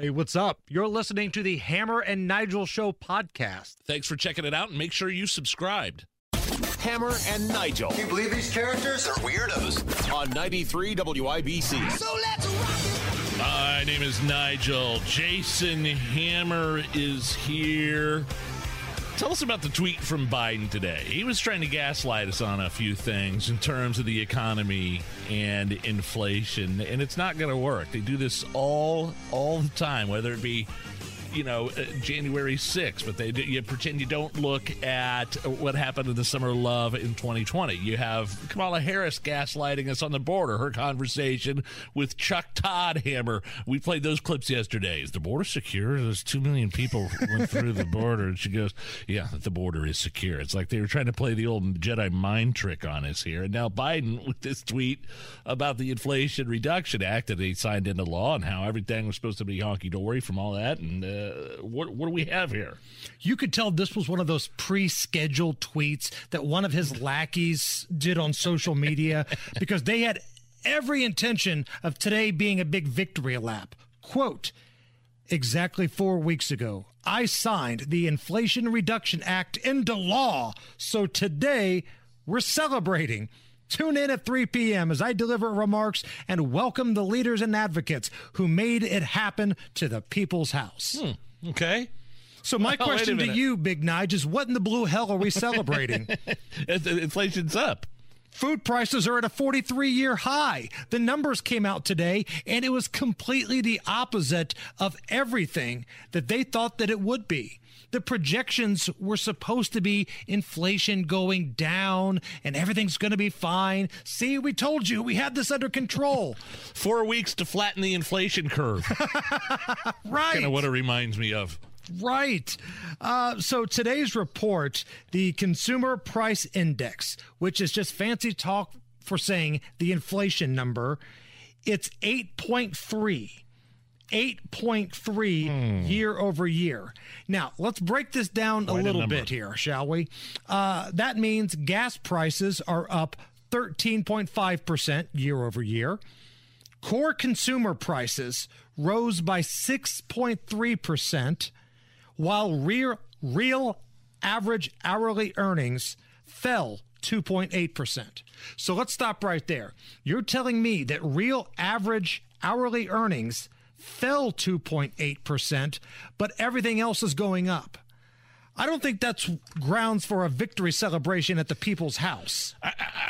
Hey, what's up? You're listening to the Hammer and Nigel Show podcast. Thanks for checking it out and make sure you subscribed. Hammer and Nigel Can you believe these characters are weirdos? on 93 WIBC. So let's rock My name is Nigel. Jason Hammer is here. Tell us about the tweet from Biden today. He was trying to gaslight us on a few things in terms of the economy and inflation, and it's not going to work. They do this all all the time, whether it be you know uh, January 6th, but they you pretend you don't look at what happened in the summer of love in 2020. You have Kamala Harris gaslighting us on the border. Her conversation with Chuck Todd Hammer. We played those clips yesterday. Is the border secure? There's two million people went through the border, and she goes, "Yeah, the border is secure." It's like they were trying to play the old Jedi mind trick on us here. And now Biden with this tweet about the Inflation Reduction Act that he signed into law and how everything was supposed to be honky dory from all that. And uh, Uh, what what do we have here? You could tell this was one of those pre scheduled tweets that one of his lackeys did on social media because they had every intention of today being a big victory lap. Quote, Exactly four weeks ago, I signed the Inflation Reduction Act into law. So today, we're celebrating. Tune in at 3 p.m. as I deliver remarks and welcome the leaders and advocates who made it happen to the people's house. Okay. So my Well, question to you, Big Nige, is what in the blue hell are we celebrating? Inflation's up. Food prices are at a 43 year high. The numbers came out today, and it was completely the opposite of everything that they thought that it would be. The projections were supposed to be inflation going down and everything's going to be fine. See, we told you we had this under control. Four weeks to flatten the inflation curve. right. kind of what it reminds me of. Right. Uh, so today's report, the Consumer Price Index, which is just fancy talk for saying the inflation number, it's 8.3. 8.3 year over year. Now, let's break this down a Quite a little number. bit here, shall we? Uh, that means gas prices are up 13.5% year over year. Core consumer prices rose by 6.3%, while real, real average hourly earnings fell 2.8%. So let's stop right there. You're telling me that real average hourly earnings fell 2.8%, but everything else is going up. I don't think that's grounds for a victory celebration at the people's house.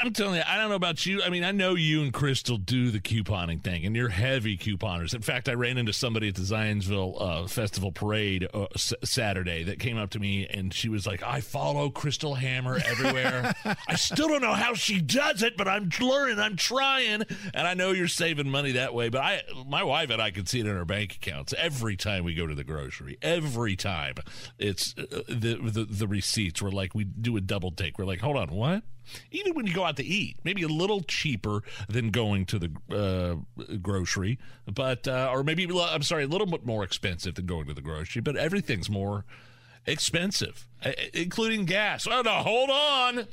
I'm telling you, I don't know about you. I mean, I know you and Crystal do the couponing thing, and you're heavy couponers. In fact, I ran into somebody at the Zionsville uh, Festival Parade uh, s- Saturday that came up to me, and she was like, "I follow Crystal Hammer everywhere. I still don't know how she does it, but I'm learning. I'm trying, and I know you're saving money that way. But I, my wife and I can see it in our bank accounts every time we go to the grocery. Every time, it's uh, the the, the receipts. We're like, we do a double take. We're like, hold on, what? Even when you go out to eat, maybe a little cheaper than going to the uh, grocery, but uh, or maybe I'm sorry, a little bit more expensive than going to the grocery, but everything's more expensive, including gas. Oh no, hold on,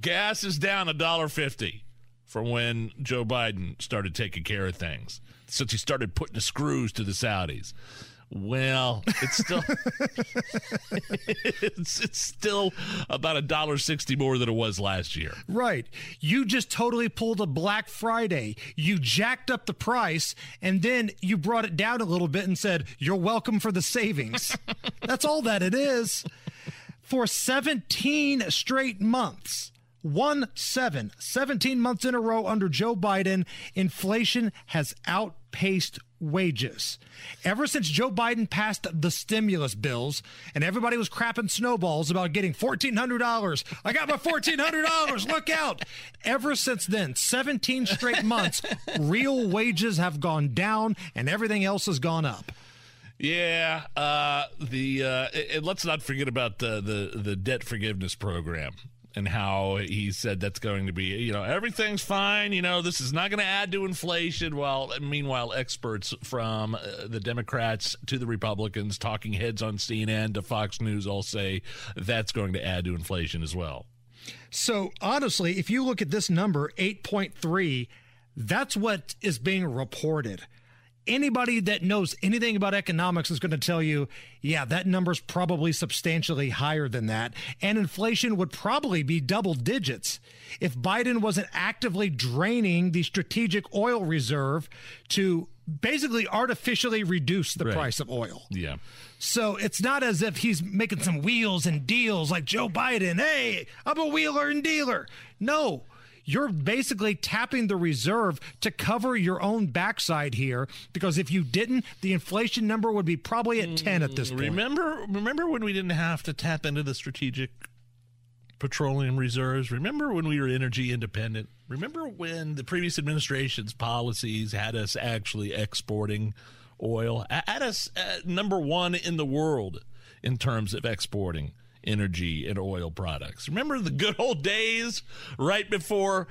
gas is down a dollar fifty from when Joe Biden started taking care of things since he started putting the screws to the Saudis. Well, it's still it's, it's still about a dollar sixty more than it was last year. Right. You just totally pulled a Black Friday. You jacked up the price and then you brought it down a little bit and said, You're welcome for the savings. That's all that it is. For 17 straight months, one seven, 17 months in a row under Joe Biden, inflation has outpaced wages. Ever since Joe Biden passed the stimulus bills and everybody was crapping snowballs about getting $1,400, I got my $1,400, look out. Ever since then, 17 straight months, real wages have gone down and everything else has gone up. Yeah, uh, the uh, and let's not forget about the, the the debt forgiveness program and how he said that's going to be you know everything's fine you know this is not going to add to inflation while meanwhile experts from uh, the democrats to the republicans talking heads on cnn to fox news all say that's going to add to inflation as well So honestly, if you look at this number, 8.3, that's what is being reported. Anybody that knows anything about economics is going to tell you, yeah, that number's probably substantially higher than that. And inflation would probably be double digits if Biden wasn't actively draining the strategic oil reserve to basically artificially reduce the Right. price of oil. Yeah. So it's not as if he's making some wheels and deals like Joe Biden. Hey, I'm a wheeler and dealer. No, you're basically tapping the reserve to cover your own backside here because if you didn't, the inflation number would be probably at 10 at this point. Remember, remember when we didn't have to tap into the strategic petroleum reserves? Remember when we were energy independent? Remember when the previous administration's policies had us actually exporting oil? Had us uh, number one in the world in terms of exporting energy and oil products. Remember the good old days right before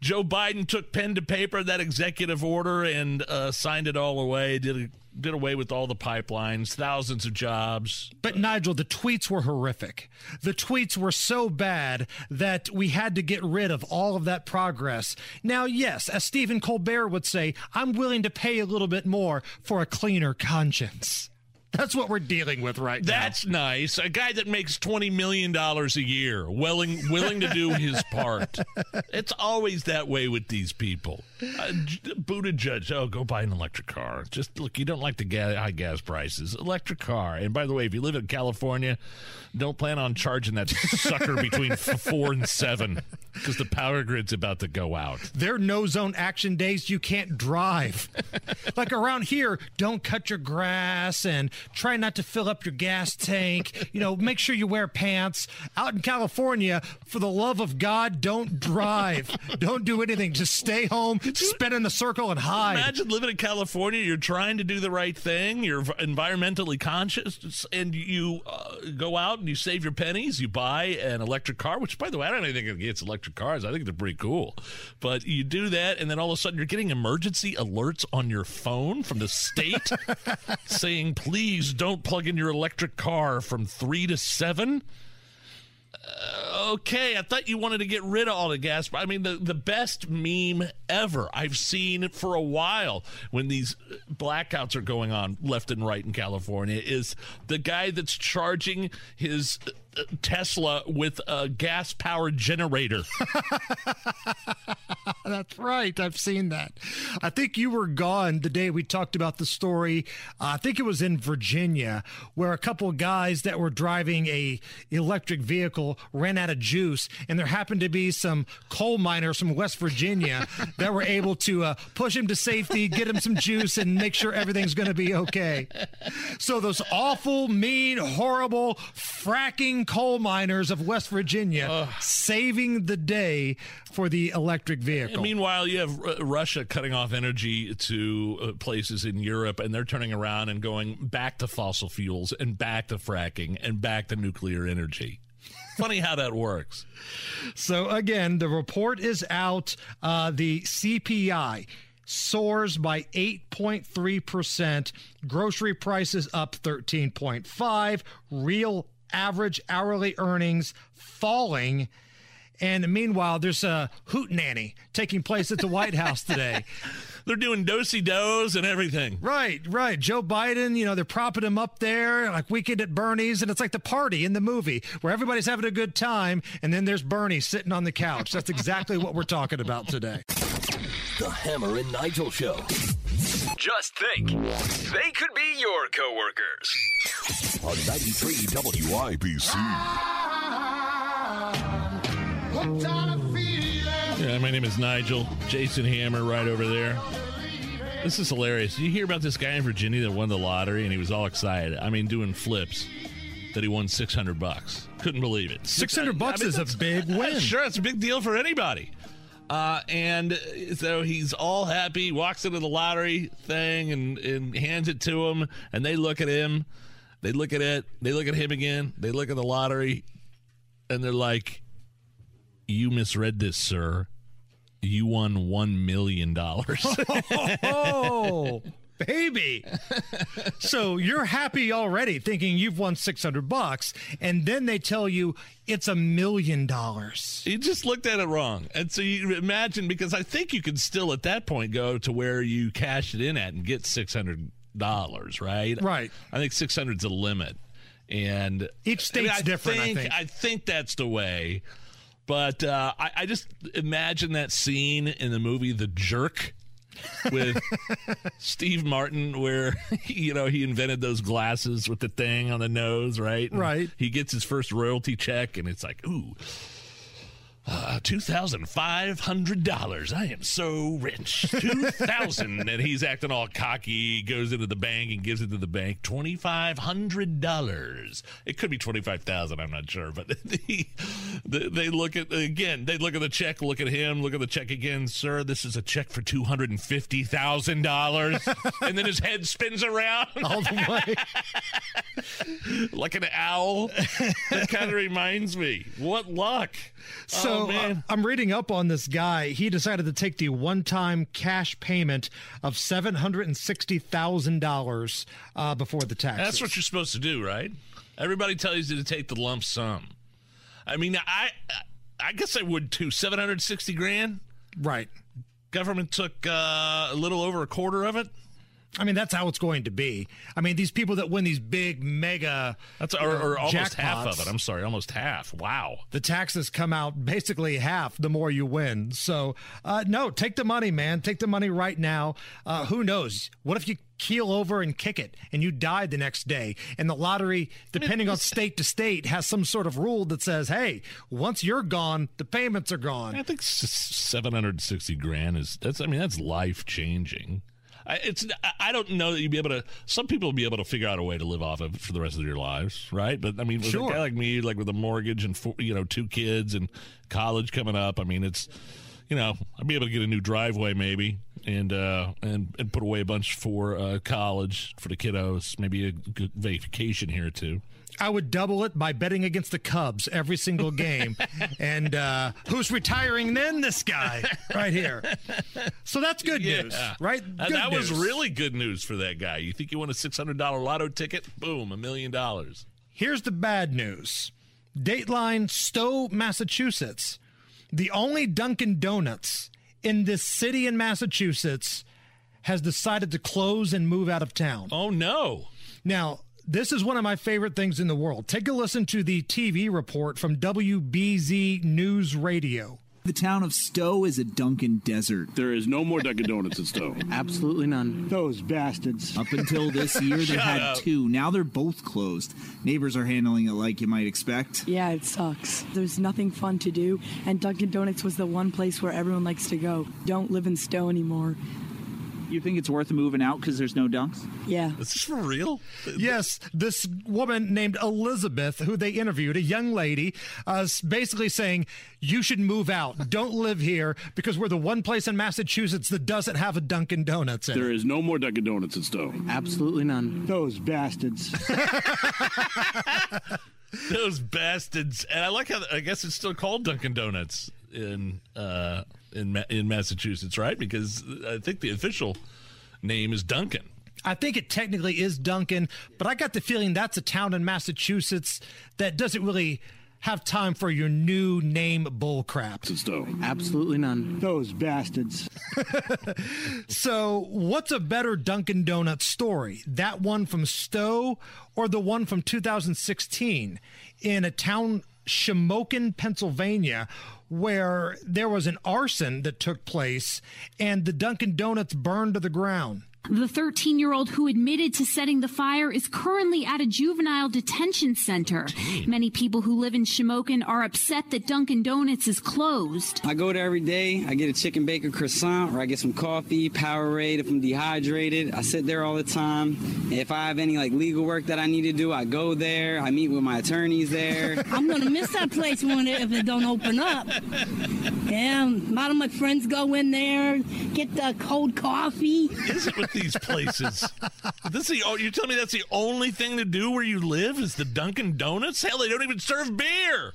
Joe Biden took pen to paper that executive order and uh, signed it all away. Did did away with all the pipelines, thousands of jobs. But Nigel, the tweets were horrific. The tweets were so bad that we had to get rid of all of that progress. Now, yes, as Stephen Colbert would say, I'm willing to pay a little bit more for a cleaner conscience. That's what we're dealing with right now. That's nice. A guy that makes twenty million dollars a year, willing willing to do his part. It's always that way with these people. Uh, J- Buttigieg, oh, go buy an electric car. Just look, you don't like the ga- high gas prices. Electric car. And by the way, if you live in California, don't plan on charging that sucker between f- four and seven because the power grid's about to go out. They're no zone action days. You can't drive. like around here, don't cut your grass and try not to fill up your gas tank. You know, make sure you wear pants. Out in California, for the love of God, don't drive. don't do anything. Just stay home, spin in the circle, and hide. Imagine living in California. You're trying to do the right thing. You're environmentally conscious, and you uh, go out and you save your pennies. You buy an electric car, which, by the way, I don't even think against electric cars. I think they're pretty cool. But you do that, and then all of a sudden you're getting emergency alerts on your phone from the state saying, "Please don't plug in your electric car from three to seven okay, I thought you wanted to get rid of all the gas. I mean, the, the best meme ever I've seen for a while when these blackouts are going on left and right in California is the guy that's charging his uh, Tesla with a gas powered generator. That's right. I've seen that. I think you were gone the day we talked about the story. Uh, I think it was in Virginia where a couple of guys that were driving a electric vehicle ran out of juice, and there happened to be some coal miners from West Virginia that were able to uh, push him to safety, get him some juice, and make sure everything's going to be okay. So those awful, mean, horrible fracking coal miners of West Virginia saving the day for the electric vehicle. Meanwhile, you have R- Russia cutting off energy to uh, places in Europe, and they're turning around and going back to fossil fuels and back to fracking and back to nuclear energy. Funny how that works. So again, the report is out. Uh, the CPI soars by 8.3%. Grocery prices up 13.5. Real average hourly earnings falling. And meanwhile, there's a hootenanny taking place at the White House today. They're doing dosey dos and everything. Right, right. Joe Biden, you know, they're propping him up there like Weekend at Bernie's, and it's like the party in the movie where everybody's having a good time, and then there's Bernie sitting on the couch. That's exactly what we're talking about today. The Hammer and Nigel Show. Just think, they could be your coworkers. On 93 WIBC. Yeah, my name is Nigel. Jason Hammer, right over there. This is hilarious. You hear about this guy in Virginia that won the lottery, and he was all excited. I mean, doing flips. That he won six hundred bucks. Couldn't believe it. 600 bucks is a big win. Sure, it's a big deal for anybody. Uh, and so he's all happy, walks into the lottery thing and, and hands it to him. And they look at him, they look at it, they look at him again, they look at the lottery, and they're like, You misread this, sir. You won $1 million. Oh, baby. so you're happy already thinking you've won 600 bucks. And then they tell you it's a million dollars. You just looked at it wrong. And so you imagine, because I think you can still at that point go to where you cash it in at and get $600, right? Right. I think 600 is a limit. And Each state's I different, I Think, think. I think that's the way. But uh, I, I just imagine that scene in the movie The Jerk with Steve Martin, where you know he invented those glasses with the thing on the nose, right? And Right. He gets his first royalty check, and it's like, ooh, uh, two thousand five hundred dollars. I am so rich. Two thousand, and he's acting all cocky. Goes into the bank and gives it to the bank. Twenty five hundred dollars. It could be twenty five thousand. I'm not sure, but the, the, they look at again. They look at the check. Look at him. Look at the check again, sir. This is a check for two hundred and fifty thousand dollars. And then his head spins around All the way. like an owl. That kind of reminds me. What luck. So oh, man. uh, I'm reading up on this guy. He decided to take the one-time cash payment of seven hundred and sixty thousand dollars uh, before the taxes. That's what you're supposed to do, right? Everybody tells you to take the lump sum. I mean, I I guess I would too. Seven hundred sixty grand. right. Government took uh, a little over a quarter of it. I mean, that's how it's going to be. I mean, these people that win these big mega That's or, or almost half of it. I'm sorry, almost half. Wow. the taxes come out basically half the more you win. So, uh, no, take the money, man. Take the money right now. Uh, who knows? What if you keel over and kick it and you die the next day? And the lottery, depending on state to state, has some sort of rule that says, hey, once you're gone, the payments are gone. I think seven hundred sixty grand is that's. I mean, that's life changing. I, it's. I- don't know that you'd be able to. Some people will be able to figure out a way to live off of it for the rest of their lives, right? But I mean, with Sure. a guy like me, like with a mortgage and four, you know two kids and college coming up, I mean, it's you know I'd be able to get a new driveway maybe and uh and and put away a bunch for uh, college for the kiddos, maybe a good vacation here too. I would double it by betting against the Cubs every single game. and uh, who's retiring then? This guy right here. So that's good news, right? Uh, Good that was really good news for that guy. You think you won a six hundred dollar lotto ticket? Boom, a million dollars. Here's the bad news Dateline Stow, Massachusetts. The only Dunkin' Donuts in this city in Massachusetts has decided to close and move out of town. Oh no. Now, this is one of my favorite things in the world. Take a listen to the TV report from WBZ News Radio. The town of Stow is a Dunkin' desert. There is no more Dunkin' Donuts in Stow. Absolutely none. Those bastards. Up until this year, they had two. Now they're both closed. Neighbors are handling it like you might expect. Yeah, it sucks. There's nothing fun to do, and Dunkin' Donuts was the one place where everyone likes to go. Don't live in Stow anymore. You think it's worth moving out because there's no dunks? Yeah. Is this for real? Yes, this woman named Elizabeth, who they interviewed, a young lady, uh, basically saying, You should move out. Don't live here because we're the one place in Massachusetts that doesn't have a Dunkin' Donuts in There it. is no more Dunkin' Donuts in Stow. Absolutely none. Those bastards. Those bastards. And I like how I guess it's still called Dunkin' Donuts in uh in Ma- in Massachusetts, right? Because I think the official name is Dunkin'. I think it technically is Dunkin', but I got the feeling that's a town in Massachusetts that doesn't really have time for your new name bullcrap. In Stow. Absolutely none. Those bastards. So, what's a better Dunkin' Donuts story? That one from Stow or the one from 2016 in a town, Shamokin, Pennsylvania, where there was an arson that took place and the Dunkin' Donuts burned to the ground? The 13 year old who admitted to setting the fire is currently at a juvenile detention center. Many people who live in Shamokin are upset that Dunkin' Donuts is closed. I go there every day. I get a chicken bacon croissant or I get some coffee, Powerade if I'm dehydrated. I sit there all the time. If I have any like legal work that I need to do, I go there. I meet with my attorneys there. I'm gonna miss that place when it, if it don't open up. Yeah, a lot of my friends go in there, get the cold coffee. Is it with these places? this the, oh, you're telling me that's the only thing to do where you live is the Dunkin' Donuts? Hell, they don't even serve beer.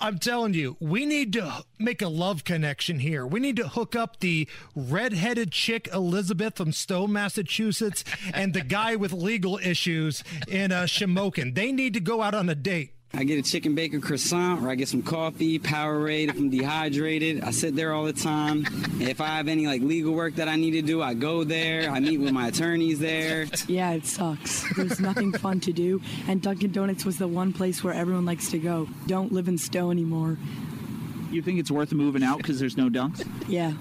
I'm telling you, we need to make a love connection here. We need to hook up the red-headed chick Elizabeth from Stow, Massachusetts, and the guy with legal issues in uh, Shamokin. They need to go out on a date. I get a chicken bacon croissant, or I get some coffee, Powerade if I'm dehydrated. I sit there all the time. If I have any like legal work that I need to do, I go there. I meet with my attorneys there. Yeah, it sucks. There's nothing fun to do, and Dunkin' Donuts was the one place where everyone likes to go. Don't live in Stow anymore. You think it's worth moving out because there's no dunks? Yeah.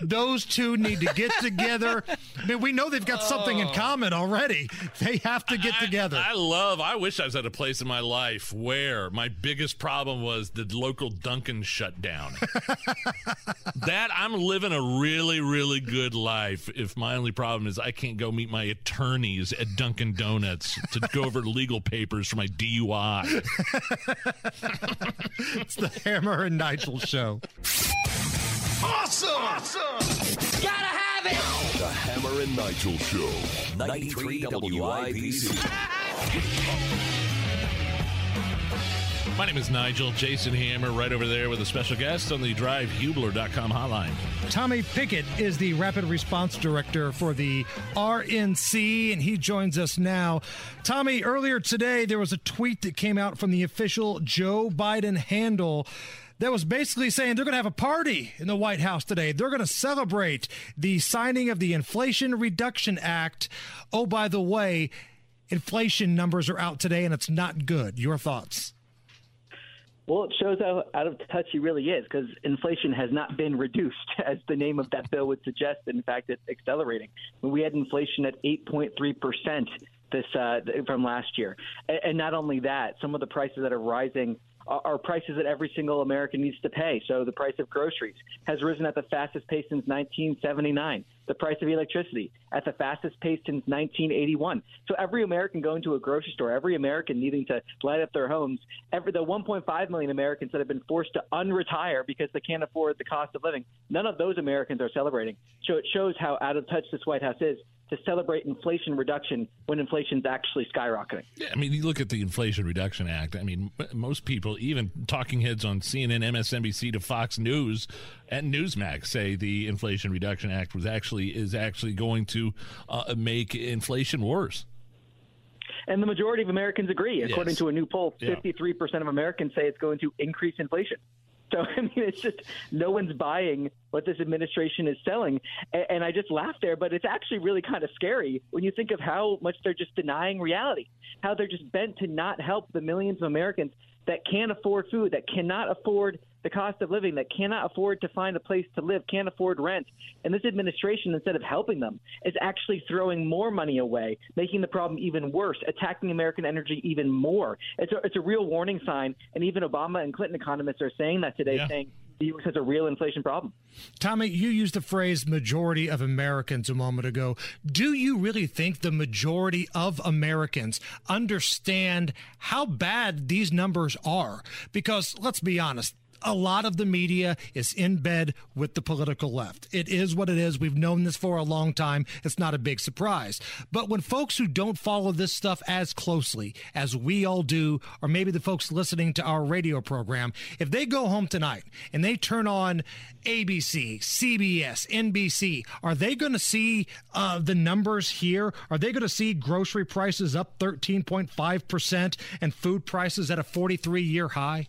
Those two need to get together. I mean, we know they've got something in oh. common already. They have to get together. I love. I wish I was at a place in my life where my biggest problem was the local Dunkin' shut down. that I'm living a really, really good life. If my only problem is I can't go meet my attorneys at Dunkin' Donuts to go over legal papers for my DUI. it's the Hammer and Nigel show. Awesome! Awesome! Gotta have it! The Hammer and Nigel Show. 93 WIBC. My name is Nigel Jason Hammer, right over there with a special guest on the DriveHubler.com hotline. Tommy Pigott is the Rapid Response Director for the RNC, and he joins us now. Tommy, earlier today, there was a tweet that came out from the official Joe Biden handle that was basically saying they're going to have a party in the White House today. They're going to celebrate the signing of the Inflation Reduction Act. Oh, by the way, inflation numbers are out today, and it's not good. Your thoughts? Well, it shows how out of touch he really is because inflation has not been reduced, as the name of that bill would suggest. In fact, it's accelerating. We had inflation at 8.3 percent this uh, from last year, and not only that, some of the prices that are rising are, prices that every single American needs to pay. So the price of groceries has risen at the fastest pace since 1979 the price of electricity at the fastest pace since 1981. So every American going to a grocery store, every American needing to light up their homes, every the 1.5 million Americans that have been forced to unretire because they can't afford the cost of living, none of those Americans are celebrating. So it shows how out of touch this White House is to celebrate inflation reduction when inflation's actually skyrocketing. Yeah, I mean, you look at the Inflation Reduction Act. I mean, most people, even talking heads on CNN, MSNBC to Fox News and Newsmax, say the Inflation Reduction Act was actually is actually going to uh, make inflation worse. And the majority of Americans agree. According Yes. to a new poll, 53% of Americans say it's going to increase inflation. So, I mean, it's just no one's buying what this administration is selling. And, and I just laugh there, but it's actually really kind of scary when you think of how much they're just denying reality, how they're just bent to not help the millions of Americans that can't afford food, that cannot afford the cost of living, that cannot afford to find a place to live, can't afford rent. And this administration, instead of helping them, is actually throwing more money away, making the problem even worse, attacking American energy even more. It's a, it's a real warning sign. And even Obama and Clinton economists are saying that today, Yeah. saying the U.S. has a real inflation problem. Tommy, you used the phrase majority of Americans a moment ago. Do you really think the majority of Americans understand how bad these numbers are? Because let's be honest. A lot of the media is in bed with the political left. It is what it is. We've known this for a long time. It's not a big surprise. But when folks who don't follow this stuff as closely as we all do, or maybe the folks listening to our radio program, if they go home tonight and they turn on ABC, CBS, NBC, are they going to see uh, the numbers here? Are they going to see grocery prices up 13.5% and food prices at a 43 year high?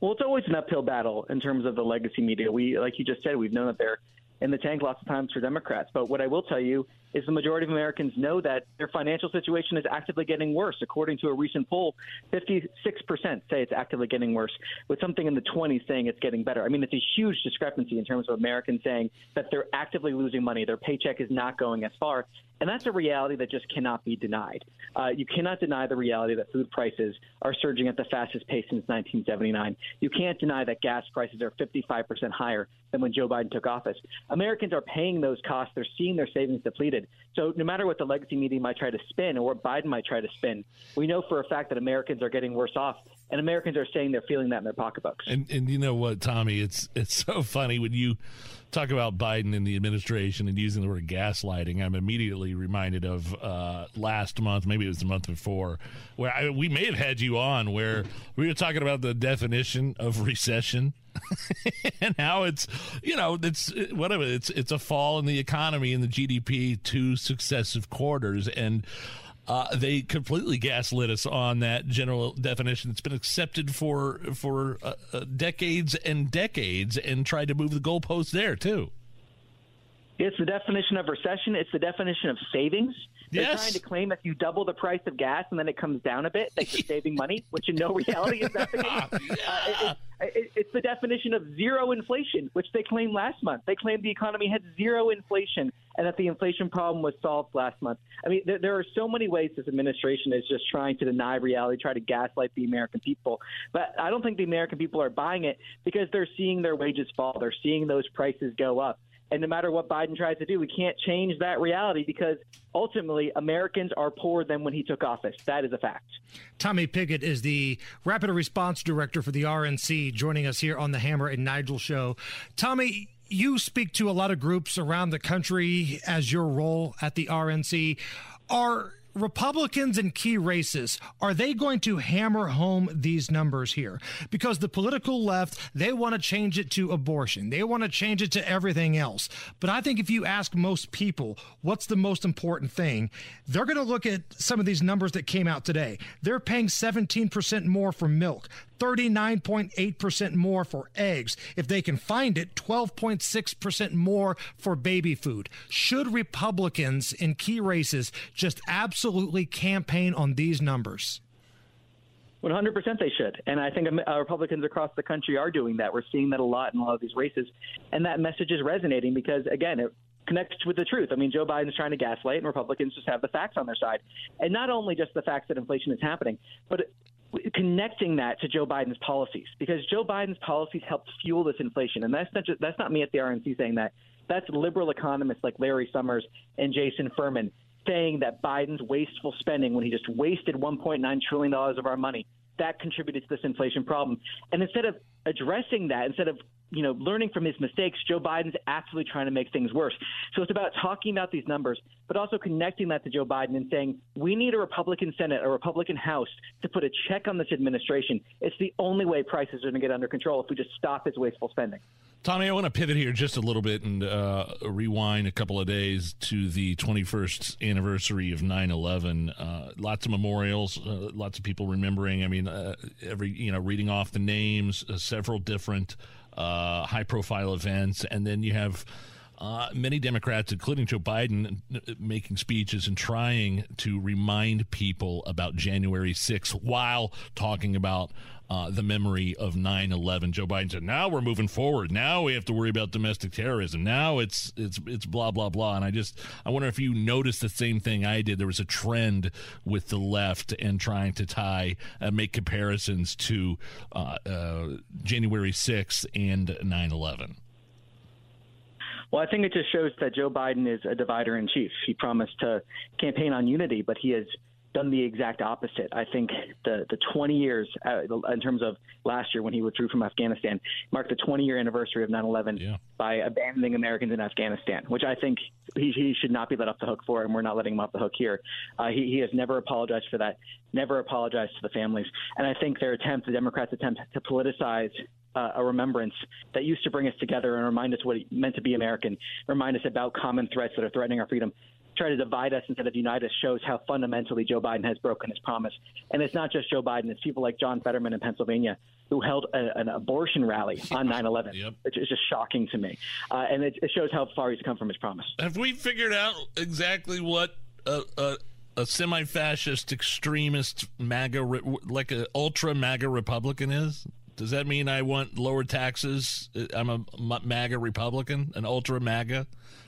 Well, it's always an uphill battle in terms of the legacy media. We, like you just said, we've known that they're in the tank lots of times for Democrats. But what I will tell you is the majority of Americans know that their financial situation is actively getting worse. According to a recent poll, 56% say it's actively getting worse, with something in the 20s saying it's getting better. I mean, it's a huge discrepancy in terms of Americans saying that they're actively losing money, their paycheck is not going as far. And that's a reality that just cannot be denied. Uh, you cannot deny the reality that food prices are surging at the fastest pace since 1979. You can't deny that gas prices are 55% higher than when Joe Biden took office. Americans are paying those costs. They're seeing their savings depleted. So no matter what the legacy media might try to spin or what Biden might try to spin, we know for a fact that Americans are getting worse off, and Americans are saying they're feeling that in their pocketbooks. And and you know what, Tommy, it's it's so funny when you talk about Biden and the administration and using the word gaslighting. I'm immediately reminded of uh, last month, maybe it was the month before, where I, we may have had you on where we were talking about the definition of recession. and how it's you know it's whatever it's it's a fall in the economy and the GDP two successive quarters and uh, they completely gaslit us on that general definition. It's been accepted for for uh, uh, decades and decades, and tried to move the goalposts there too. It's the definition of recession. It's the definition of savings. They're Yes. trying to claim if you double the price of gas and then it comes down a bit, that you're saving money, which in no reality is that the case. Uh, it- it- it- it's the definition of zero inflation, which they claimed last month. They claimed the economy had zero inflation and that the inflation problem was solved last month. I mean, there, there are so many ways this administration is just trying to deny reality, try to gaslight the American people. But I don't think the American people are buying it because they're seeing their wages fall. They're seeing those prices go up. And no matter what Biden tries to do, we can't change that reality because ultimately Americans are poorer than when he took office. That is a fact. Tommy Pigott is the Rapid Response Director for the RNC, joining us here on the Hammer and Nigel show. Tommy, you speak to a lot of groups around the country as your role at the RNC. Are Republicans in key races, are they going to hammer home these numbers here? Because the political left, they want to change it to abortion. They want to change it to everything else. But I think if you ask most people, what's the most important thing? They're going to look at some of these numbers that came out today. They're paying 17% more for milk. 39.8% more for eggs. If they can find it, 12.6% more for baby food. Should Republicans in key races just absolutely campaign on these numbers? 100% they should. And I think uh, Republicans across the country are doing that. We're seeing that a lot in a lot of these races. And that message is resonating because, again, it connects with the truth. I mean, Joe Biden's trying to gaslight, and Republicans just have the facts on their side. And not only just the facts that inflation is happening, but connecting that to Joe Biden's policies because Joe Biden's policies helped fuel this inflation. And that's not just, that's not me at the RNC saying that. That's liberal economists like Larry Summers and Jason Furman saying that Biden's wasteful spending when he just wasted 1.9 trillion dollars of our money that contributed to this inflation problem. And instead of addressing that, instead of you know learning from his mistakes, Joe Biden's actually trying to make things worse. So it's about talking about these numbers, but also connecting that to Joe Biden and saying we need a Republican Senate, a Republican House to put a check on this administration. It's the only way prices are going to get under control if we just stop his wasteful spending. Tommy, I want to pivot here just a little bit and uh, rewind a couple of days to the 21st anniversary of 9 11. Uh, lots of memorials, uh, lots of people remembering. I mean, uh, every, you know, reading off the names, uh, several different uh, high profile events. And then you have. Many Democrats, including Joe Biden, making speeches and trying to remind people about January 6th while talking about uh, the memory of 9 11. Joe Biden said, now we're moving forward. Now we have to worry about domestic terrorism. Now it's, it's, it's blah, blah, blah. And I just, I wonder if you noticed the same thing I did. There was a trend with the left and trying to tie, uh, make comparisons to uh, uh, January 6th and 9 11. Well, I think it just shows that Joe Biden is a divider in chief. He promised to campaign on unity, but he has done the exact opposite. I think the the 20 years uh, in terms of last year when he withdrew from Afghanistan marked the 20 year anniversary of 9/11 yeah. by abandoning Americans in Afghanistan, which I think he, he should not be let off the hook for, and we're not letting him off the hook here. Uh, he, he has never apologized for that, never apologized to the families, and I think their attempt, the Democrats' attempt to politicize uh, a remembrance that used to bring us together and remind us what it meant to be American, remind us about common threats that are threatening our freedom. Try to divide us instead of unite us shows how fundamentally Joe Biden has broken his promise. And it's not just Joe Biden, it's people like John Fetterman in Pennsylvania who held a, an abortion rally on 9 11, Yep. which is just shocking to me. Uh, and it, it shows how far he's come from his promise. Have we figured out exactly what a, a, a semi-fascist, extremist MAGA, like an ultra MAGA Republican is? Does that mean I want lower taxes? Uh, I'm a MAGA Republican, an ultra MAGA.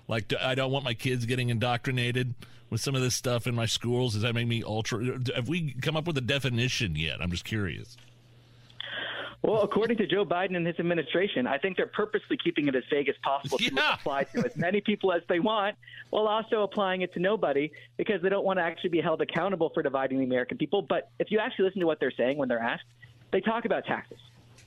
Like I don't want my kids getting indoctrinated with some of this stuff in my schools. Does that make me ultra? Have we come up with a definition yet? I'm just curious. Well, according to Joe Biden and his administration, I think they're purposely keeping it as vague as possible to Yeah. apply to as many people as they want, while also applying it to nobody because they don't want to actually be held accountable for dividing the American people. But if you actually listen to what they're saying when they're asked, they talk about taxes.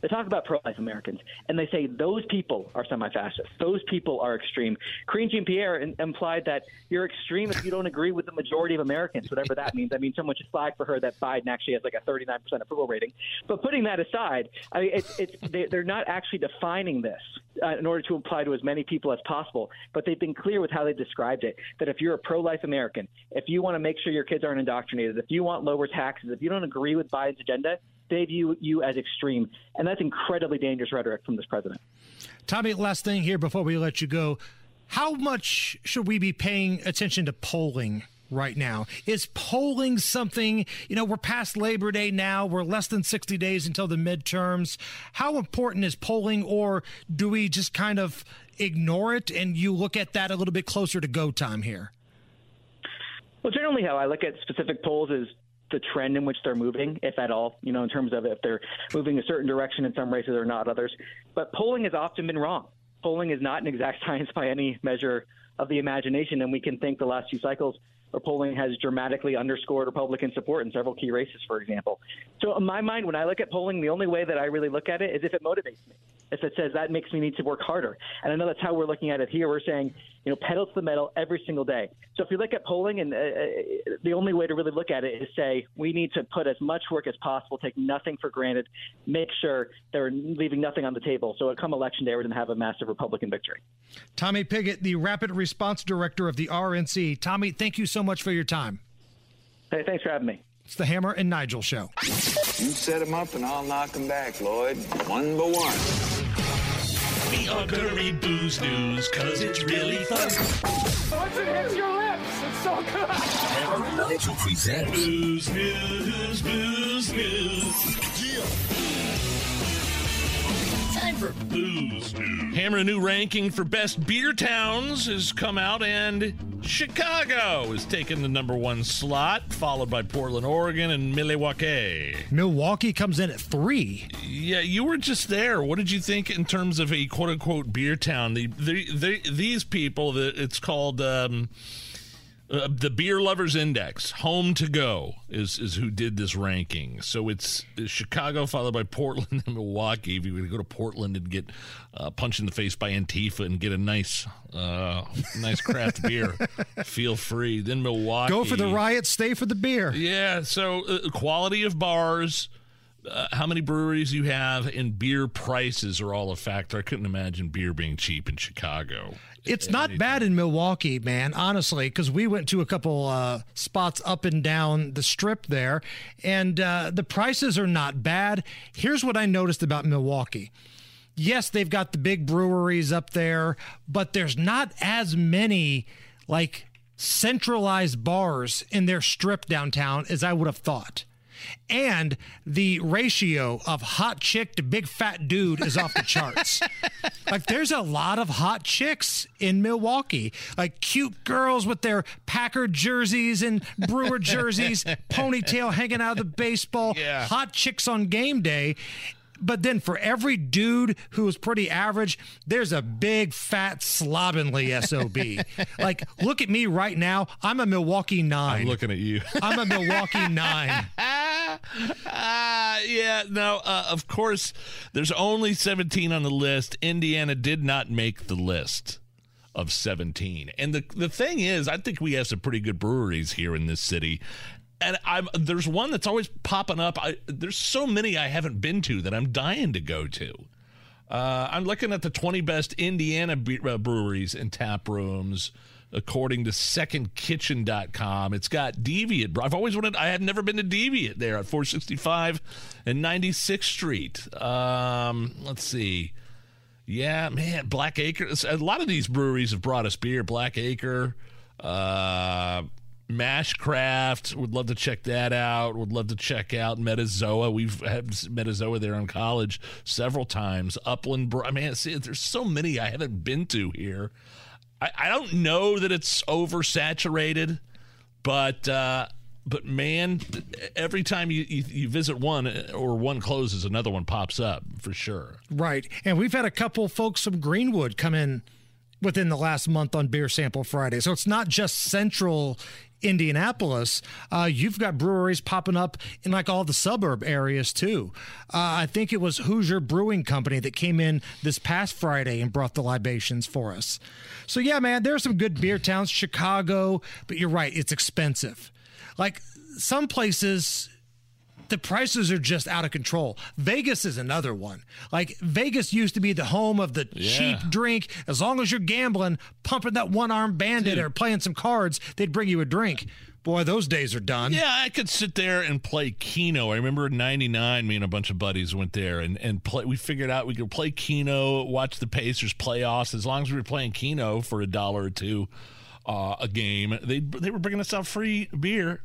They talk about pro-life Americans, and they say those people are semi-fascist. Those people are extreme. Karine Jean-Pierre in- implied that you're extreme if you don't agree with the majority of Americans, whatever that means. I mean, someone should flag for her that Biden actually has like a 39% approval rating. But putting that aside, I mean, it's, it's they, they're not actually defining this uh, in order to apply to as many people as possible. But they've been clear with how they described it. That if you're a pro-life American, if you want to make sure your kids aren't indoctrinated, if you want lower taxes, if you don't agree with Biden's agenda, they view you as extreme, and that's incredibly dangerous rhetoric from this president. Tommy, last thing here before we let you go. How much should we be paying attention to polling right now? Is polling something, you know, we're past Labor Day now, we're less than 60 days until the midterms. How important is polling, or do we just kind of ignore it and you look at that a little bit closer to go time here? Well, generally, how I look at specific polls is the trend in which they're moving, if at all, you know, in terms of if they're moving a certain direction in some races or not others. But polling has often been wrong. Polling is not an exact science by any measure of the imagination, and we can think the last few cycles where polling has dramatically underscored Republican support in several key races, for example. So, in my mind, when I look at polling, the only way that I really look at it is if it motivates me. If it says that makes me need to work harder. And I know that's how we're looking at it here. We're saying, you know, pedal to the metal every single day. So if you look at polling, and uh, uh, the only way to really look at it is say we need to put as much work as possible, take nothing for granted, make sure they're leaving nothing on the table. So come election day, we're going to have a massive Republican victory. Tommy Pigott, the Rapid Response Director of the RNC. Tommy, thank you so much for your time. Hey, thanks for having me. It's the Hammer and Nigel Show. You set them up and I'll knock them back, Lloyd. One by one. We are gonna booze news because it's really fun. Once it hits your lips, it's so good. Hammer and Nigel presents Booze news, booze news. Time for booze news. Hammer a new ranking for best beer towns has come out, and Chicago is taking the number one slot, followed by Portland, Oregon, and Milwaukee. Milwaukee comes in at three. Yeah, you were just there. What did you think in terms of a quote unquote beer town? The, the, the these people, it's called um, uh, the Beer Lovers Index. HomeToGo is is who did this ranking. So it's, it's Chicago followed by Portland and Milwaukee. If you were to go to Portland and get uh, punched in the face by Antifa and get a nice uh, nice craft beer, feel free. Then Milwaukee. Go for the riot, stay for the beer. Yeah. So uh, quality of bars. Uh, how many breweries you have and beer prices are all a factor. I couldn't imagine beer being cheap in Chicago. It's not bad in Milwaukee, man, honestly, because we went to a couple uh, spots up and down the strip there, and uh, the prices are not bad. Here's what I noticed about Milwaukee. Yes, they've got the big breweries up there, but there's not as many like centralized bars in their strip downtown as I would have thought. And the ratio of hot chick to big fat dude is off the charts. like there's a lot of hot chicks in Milwaukee. Like cute girls with their Packer jerseys and Brewer jerseys, ponytail hanging out of the baseball, Yeah. hot chicks on game day. But then for every dude who is pretty average, there's a big fat slovenly SOB. like, look at me right now. I'm a Milwaukee nine. I'm looking at you. I'm a Milwaukee nine. Uh, yeah, no, uh, of course, there's only 17 on the list. Indiana did not make the list of 17. And the, the thing is, I think we have some pretty good breweries here in this city. And I'm there's one that's always popping up. I, there's so many I haven't been to that I'm dying to go to. Uh, I'm looking at the 20 best Indiana uh, breweries and tap rooms, according to secondkitchen.com. It's got Deviant. I've always wanted, I had never been to Deviant there at 465 and 96th Street. Um, let's see. Yeah, man, Black Acre. A lot of these breweries have brought us beer. Black Acre, uh, Mashcraft. Would love to check that out. Would love to check out Metazoa. We've had Metazoa there in college several times. Upland. I mean, see, there's so many I haven't been to here. I, I don't know that it's oversaturated, but uh, but man, every time you, you you visit one or one closes, another one pops up for sure. Right. And we've had a couple folks from Greenwood come in within the last month on Beer Sample Friday. So it's not just central Indianapolis. Uh, you've got breweries popping up in like all the suburb areas too. Uh, I think it was Hoosier Brewing Company that came in this past Friday and brought the libations for us. So yeah, man, there are some good beer towns, Chicago, but you're right, it's expensive. Like some places the prices are just out of control. Vegas is another one. Like Vegas used to be the home of the Yeah. cheap drink. As long as you're gambling, pumping that one arm bandit or playing some cards, they'd bring you a drink. Boy, those days are done. Yeah, I could sit there and play Keno. I remember in '99, me and a bunch of buddies went there and and play. We figured out we could play Keno, watch the Pacers playoffs. As long as we were playing Keno for a dollar or two uh, a game, they they were bringing us out free beer.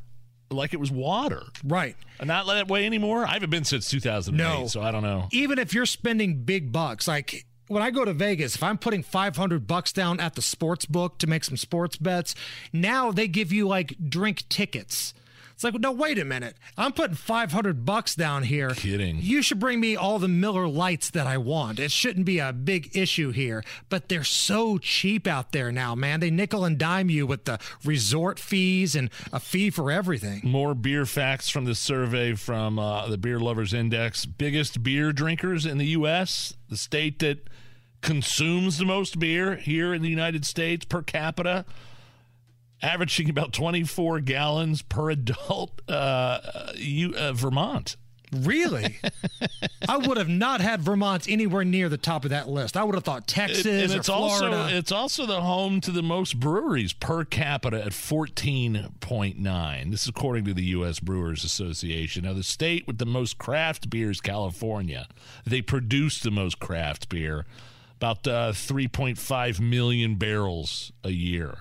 Like it was water, right? And not that way anymore. I haven't been since 2008, No. so I don't know. Even if you're spending big bucks, like when I go to Vegas, if I'm putting 500 bucks down at the sports book to make some sports bets, now they give you like drink tickets. It's like, no, wait a minute. I'm putting 500 bucks down here. Kidding. You should bring me all the Miller Lites that I want. It shouldn't be a big issue here, but they're so cheap out there now, man. They nickel and dime you with the resort fees and a fee for everything. More beer facts from this survey from uh, the Beer Lovers Index. Biggest beer drinkers in the U.S., the state that consumes the most beer here in the United States per capita, averaging about 24 gallons per adult, uh, you, uh, Vermont. Really? I would have not had Vermont anywhere near the top of that list. I would have thought Texas It- and or it's Florida. also it's also the home to the most breweries per capita at 14.9 this is according to the US Brewers Association now the state with the most craft beer is California they produce the most craft beer about uh, 3.5 million barrels a year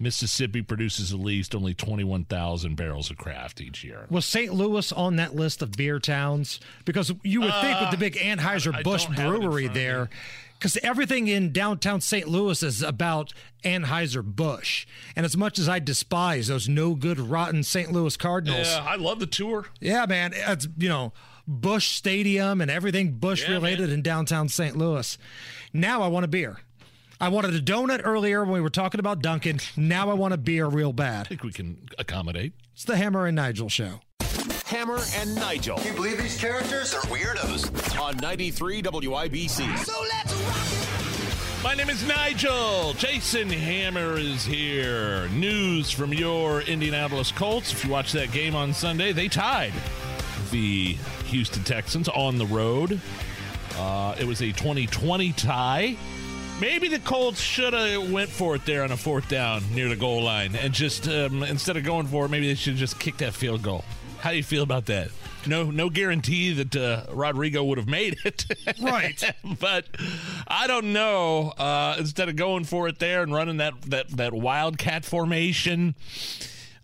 Mississippi produces at least only 21,000 barrels of craft each year Was St. Louis on that list of beer towns? Because you would think with the uh, big Anheuser Busch don't have it in brewery front of me. there, because everything in downtown St. Louis is about Anheuser Busch. And as much as I despise those no good, rotten St. Louis Cardinals, yeah I love the tour yeah, man, it's you know Busch Stadium and everything Busch Yeah, related in downtown St. Louis. Now I want a beer. I wanted a donut earlier when we were talking about Dunkin'. Now I want a beer real bad. I think we can accommodate It's the Hammer and Nigel show. Hammer and Nigel. Can you believe these characters are weirdos? On 93 WIBC. So let's rock My name is Nigel. Jason Hammer is here. News from your Indianapolis Colts. If you watch that game on Sunday, they tied the Houston Texans on the road. Uh, it was a 2020 tie. Maybe the Colts should have went for it there on a fourth down near the goal line, and just um, instead of going for it, maybe they should just kick that field goal. How do you feel about that? No, no guarantee that uh, Rodrigo would have made it. Right. but I don't know. Uh, instead of going for it there and running that that that wildcat formation,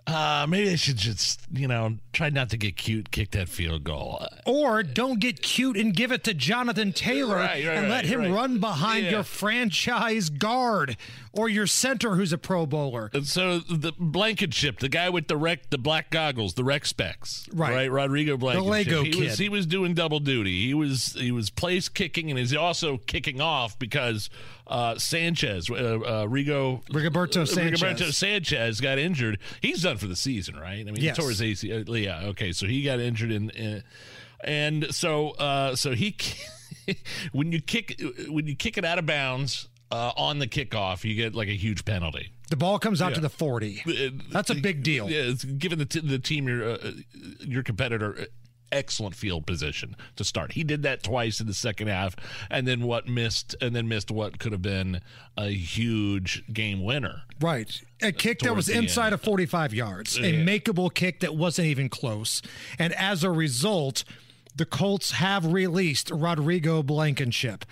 uh, maybe they should just you know try not to get cute, kick that field goal. Or don't get cute and give it to Jonathan Taylor Right, right, and let him right. run behind Yeah. your franchise guard or your center who's a Pro Bowler. And so the Blankenship, the guy with the rec, the black goggles, the rec specs, Right. Rodrigo Blankenship. Lego he was he was doing double duty. He was he was place kicking and he's also kicking off because uh, Sanchez, uh, uh, Rigo Rigoberto Sanchez. Rigoberto Sanchez got injured. He's done for the season, right? I mean, Yes. he tore his ACL. Yeah, okay, so he got injured in. in and so, uh, so he, when you kick, when you kick it out of bounds uh, on the kickoff, you get like a huge penalty. The ball comes out Yeah. to the 40. Uh, That's a big deal. Yeah, it's giving the, t- the team your uh, your competitor uh, excellent field position to start. He did that twice in the second half, and then what missed, and then missed what could have been a huge game winner. Right. A kick that was inside end. of 45 yards, a makeable kick that wasn't even close. And as a result, the Colts have released Rodrigo Blankenship.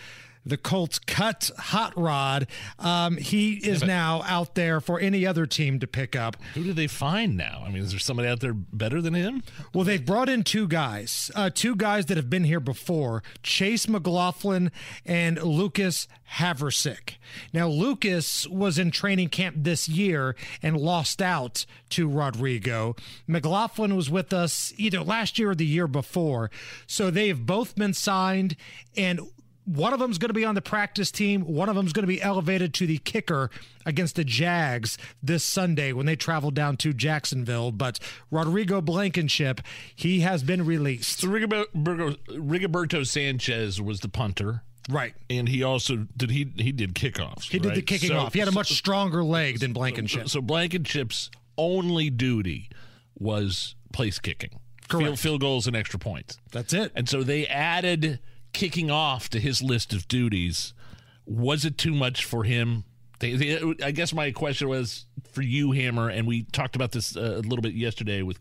The Colts cut Hot Rod. Um, he is now out there for any other team to pick up. Who do they find now? I mean, is there somebody out there better than him? Well, they've brought in two guys, uh, two guys that have been here before Chase McLaughlin and Lucas Havrisik. Now, Lucas was in training camp this year and lost out to Rodrigo. McLaughlin was with us either last year or the year before. So they have both been signed, and one of them's going to be on the practice team. One of them's going to be elevated to the kicker against the Jags this Sunday when they travel down to Jacksonville. But Rodrigo Blankenship, he has been released. So Rigoberto, Rigoberto Sanchez was the punter. Right. And he also did he he did kickoffs. He did right? the kicking so, off. He had a much stronger leg than Blankenship. So, so Blankenship's only duty was place kicking. Correct. Field, field goals and extra points. That's it. And so they added kicking off to his list of duties. Was it too much for him? They, they, I guess my question was for you, Hammer, and we talked about this uh, a little bit yesterday with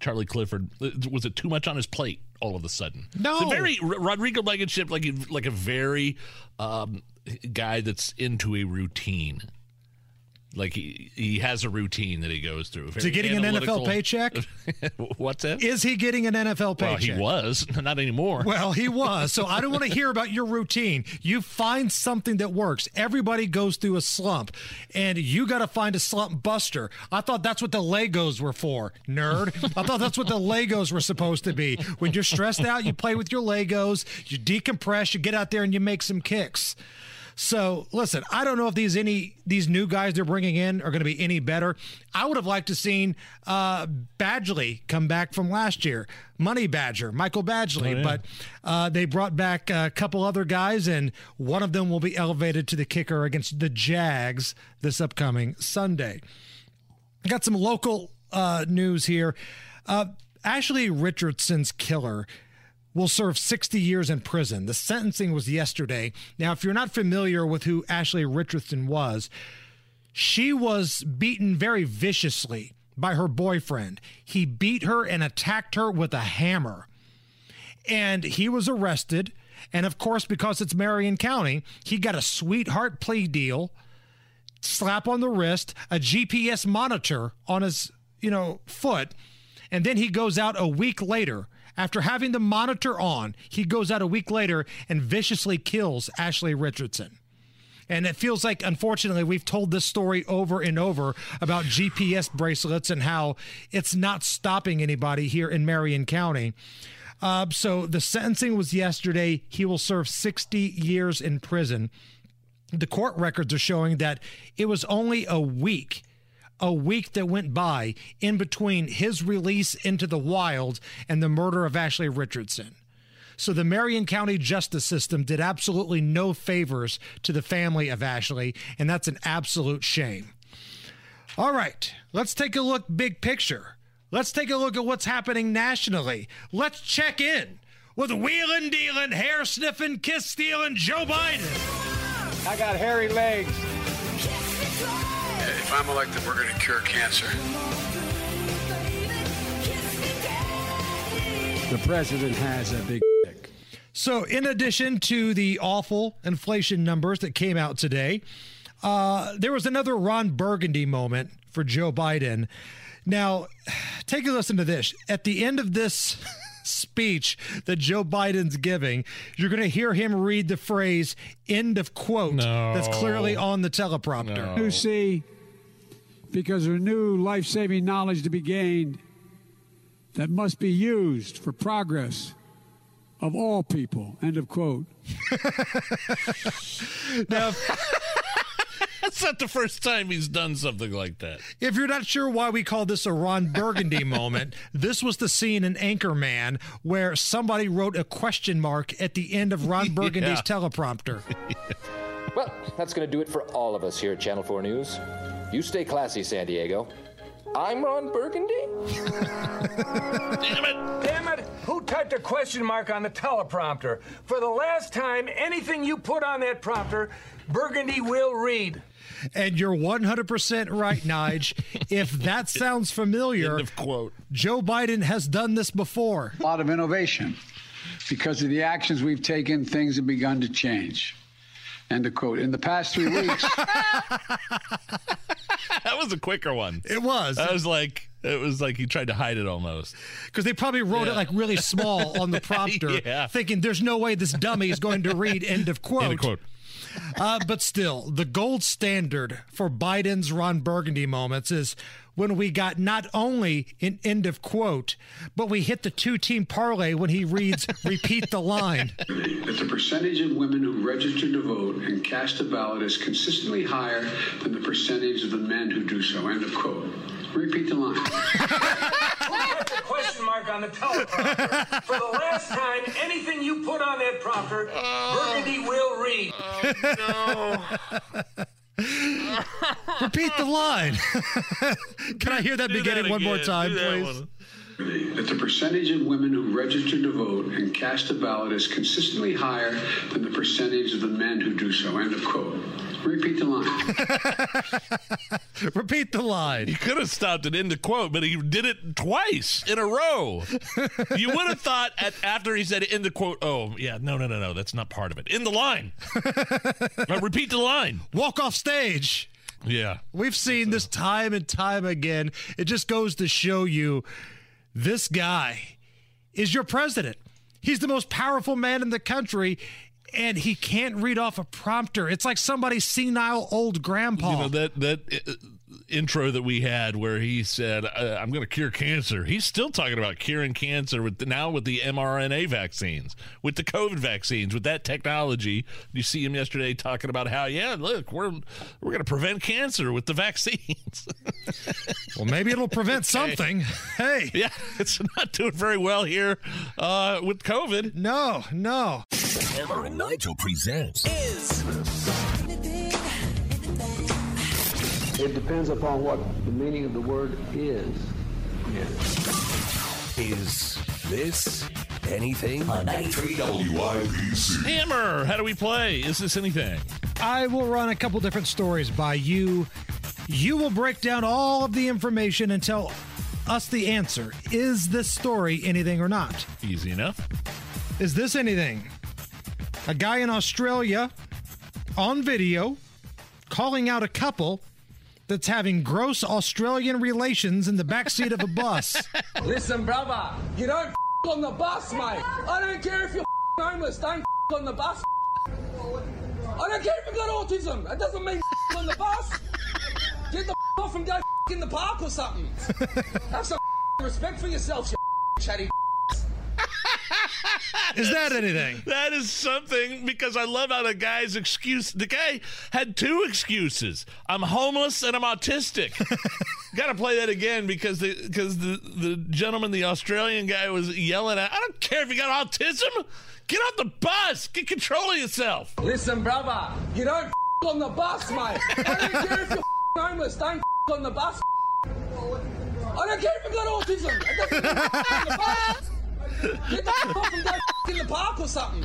Charlie Clifford. Was it too much on his plate all of a sudden? No. It's a very Rodrigo Blankenship, like like a very um, guy that's into a routine. Like he, he has a routine that he goes through. Is he getting an NFL paycheck? What's that? Is he getting an NFL paycheck? Well, he was, not anymore. Well, he was. So I don't want to hear about your routine. You find something that works. Everybody goes through a slump, and you got to find a slump buster. I thought that's what the Legos were for, nerd. I thought that's what the Legos were supposed to be. When you're stressed out, you play with your Legos, you decompress, you get out there and you make some kicks. So listen, I don't know if these any these new guys they're bringing in are going to be any better. I would have liked to seen uh, Badgley come back from last year, Money Badger, Michael Badgley, Oh, yeah. but uh, they brought back a couple other guys, and one of them will be elevated to the kicker against the Jags this upcoming Sunday. I got some local uh, news here. Uh, Ashley Richardson's killer will serve 60 years in prison. The sentencing was yesterday. Now, if you're not familiar with who Ashley Richardson was, she was beaten very viciously by her boyfriend. He beat her and attacked her with a hammer. And he was arrested. And of course, because it's Marion County, he got a sweetheart plea deal, slap on the wrist, a GPS monitor on his, you know, foot. And then he goes out a week later after having the monitor on, he goes out a week later and viciously kills Ashley Richardson. And it feels like, unfortunately, we've told this story over and over about GPS bracelets and how it's not stopping anybody here in Marion County. Uh, so the sentencing was yesterday. He will serve 60 years in prison. The court records are showing that it was only a week a week that went by in between his release into the wild and the murder of Ashley Richardson. So the Marion County justice system did absolutely no favors to the family of Ashley, and that's an absolute shame. All right, let's take a look big picture. Let's take a look at what's happening nationally. Let's check in with wheeling, dealing, hair sniffing, kiss stealing Joe Biden. I got hairy legs. If I'm elected, we're going to cure cancer. The president has a big dick. So, in addition to the awful inflation numbers that came out today, uh, there was another Ron Burgundy moment for Joe Biden. Now, take a listen to this. At the end of this speech that Joe Biden's giving, you're going to hear him read the phrase "end of quote" No. that's clearly on the teleprompter. You see, because there's new life saving knowledge to be gained that must be used for progress of all people. End of quote. Now, That's not the first time he's done something like that. If you're not sure why we call this a Ron Burgundy moment, this was the scene in Anchorman where somebody wrote a question mark at the end of Ron Burgundy's Yeah. teleprompter. Well, that's going to do it for all of us here at Channel 4 News. You stay classy, San Diego. I'm Ron Burgundy. Damn it! Damn it! Who typed a question mark on the teleprompter? For the last time, anything you put on that prompter, Burgundy will read. And you're 100% right, Nige. if that sounds familiar, End of quote. Joe Biden has done this before. A lot of innovation. Because of the actions we've taken, things have begun to change. End of quote. In the past three weeks, that was a quicker one. It was. I was like it was like he tried to hide it almost. Because they probably wrote Yeah. it like really small on the prompter, Yeah. thinking there's no way this dummy is going to read end of quote. End of quote. Uh, but still, the gold standard for Biden's Ron Burgundy moments is when we got not only an end of quote, but we hit the two team parlay when he reads repeat the line. that the percentage of women who register to vote and cast a ballot is consistently higher than the percentage of the men who do so. End of quote. Repeat the line. Put the question mark on the teleprompter. For the last time, anything you put on that prompter, oh. Burgundy will read. Oh, Repeat the line. Can I hear that Do beginning that one more time, please? one. That the percentage of women who register to vote and cast a ballot is consistently higher than the percentage of the men who do so. End of quote. Repeat the line. Repeat the line. He could have stopped it in the quote, but he did it twice in a row. you would have thought at, after he said in the quote, oh, yeah, no, no, no, no, that's not part of it. In the line. Repeat the line. Walk off stage. Yeah. We've seen this time and time again. It just goes to show you this guy is your president. He's the most powerful man in the country, and he can't read off a prompter. It's like somebody's senile old grandpa. You know that that uh, intro that we had where he said, uh, "I'm going to cure cancer." He's still talking about curing cancer with the, now with the mRNA vaccines, with the COVID vaccines, with that technology. You see him yesterday talking about how, yeah, look, we're we're going to prevent cancer with the vaccines. well, maybe it'll prevent something. Hey, yeah, it's not doing very well here uh, with COVID. No, no. Hammer and Nigel presents Is It depends upon what the meaning of the word is. Is This Anything? On 93 WIBC. Hammer, how do we play? Is this anything? I will run a couple different stories by you. You will break down all of the information and tell us the answer. Is this story anything or not? Easy enough. Is this anything? A guy in Australia on video calling out a couple that's having gross Australian relations in the backseat of a bus. Listen, brother, you don't on the bus, mate. I don't care if you're homeless. Don't on the bus. I don't care if you've got autism. That doesn't mean on the bus. Get the off and go in the park or something. Have some respect for yourself, you chatty. Is that anything? That is something because I love how the guy's excuse. The guy had two excuses. I'm homeless and I'm autistic. Got to play that again because the because the the gentleman, the Australian guy, was yelling at. I don't care if you got autism. Get off the bus. Get control of yourself. Listen, brother, you don't on the bus, mate. I don't care if you're homeless. Don't on the bus. I don't care if you've got autism. That doesn't mean on the bus. Get the off and go in the park or something.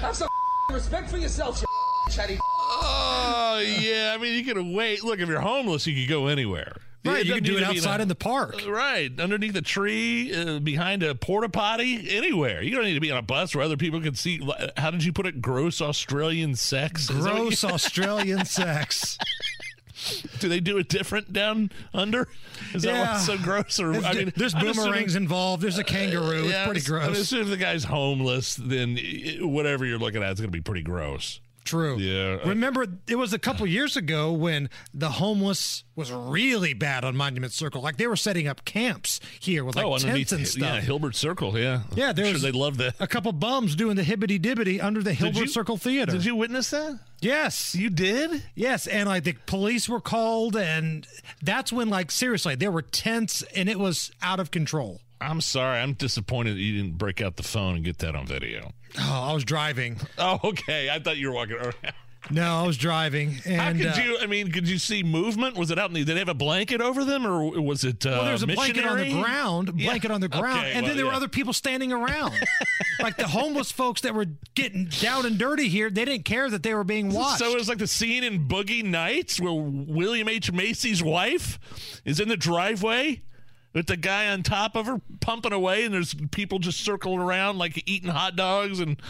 Have some respect for yourself, you chatty. Oh yeah, I mean you could wait. Look, if you're homeless, you could go anywhere. Right, you doesn't can do it outside a- in the park. Right, underneath a tree, uh, behind a porta potty, anywhere. You don't need to be on a bus where other people can see. How did you put it? Gross Australian sex. Is that what Gross Australian sex. Do they do it different down under? Is that why it's so gross? Or I mean, there's boomerangs assuming- involved. There's a kangaroo. Yeah, it's pretty gross. assuming if the guy's homeless, then eh, whatever you're looking at is going to be pretty gross. True. Yeah. Remember, it was a couple years ago when the homeless was really bad on Monument Circle. Like they were setting up camps here with like oh, tents and stuff. yeah. Hilbert Circle, yeah, Yeah, I'm there sure they love that. a couple bums doing the hibbity dibbity under the Hilbert you- Circle Theater. Did you witness that? Yes. You did? Yes, and like the police were called, and that's when, like, seriously, there were tents, and it was out of control. I'm sorry. I'm disappointed that you didn't break out the phone and get that on video. Oh, I was driving. Oh, okay. I thought you were walking around. No, I was driving, How could uh, you? I mean, could you see movement? Was it out in the? Did they have a blanket over them, or was it? Uh, well, there was a blanket on the missionary? ground, Yeah. blanket on the ground, Okay, and well, then there were other people standing around, like the homeless folks that were getting down and dirty here. They didn't care that they were being watched. So it was like the scene in Boogie Nights where William H Macy's wife is in the driveway with the guy on top of her pumping away, and there's people just circling around like eating hot dogs and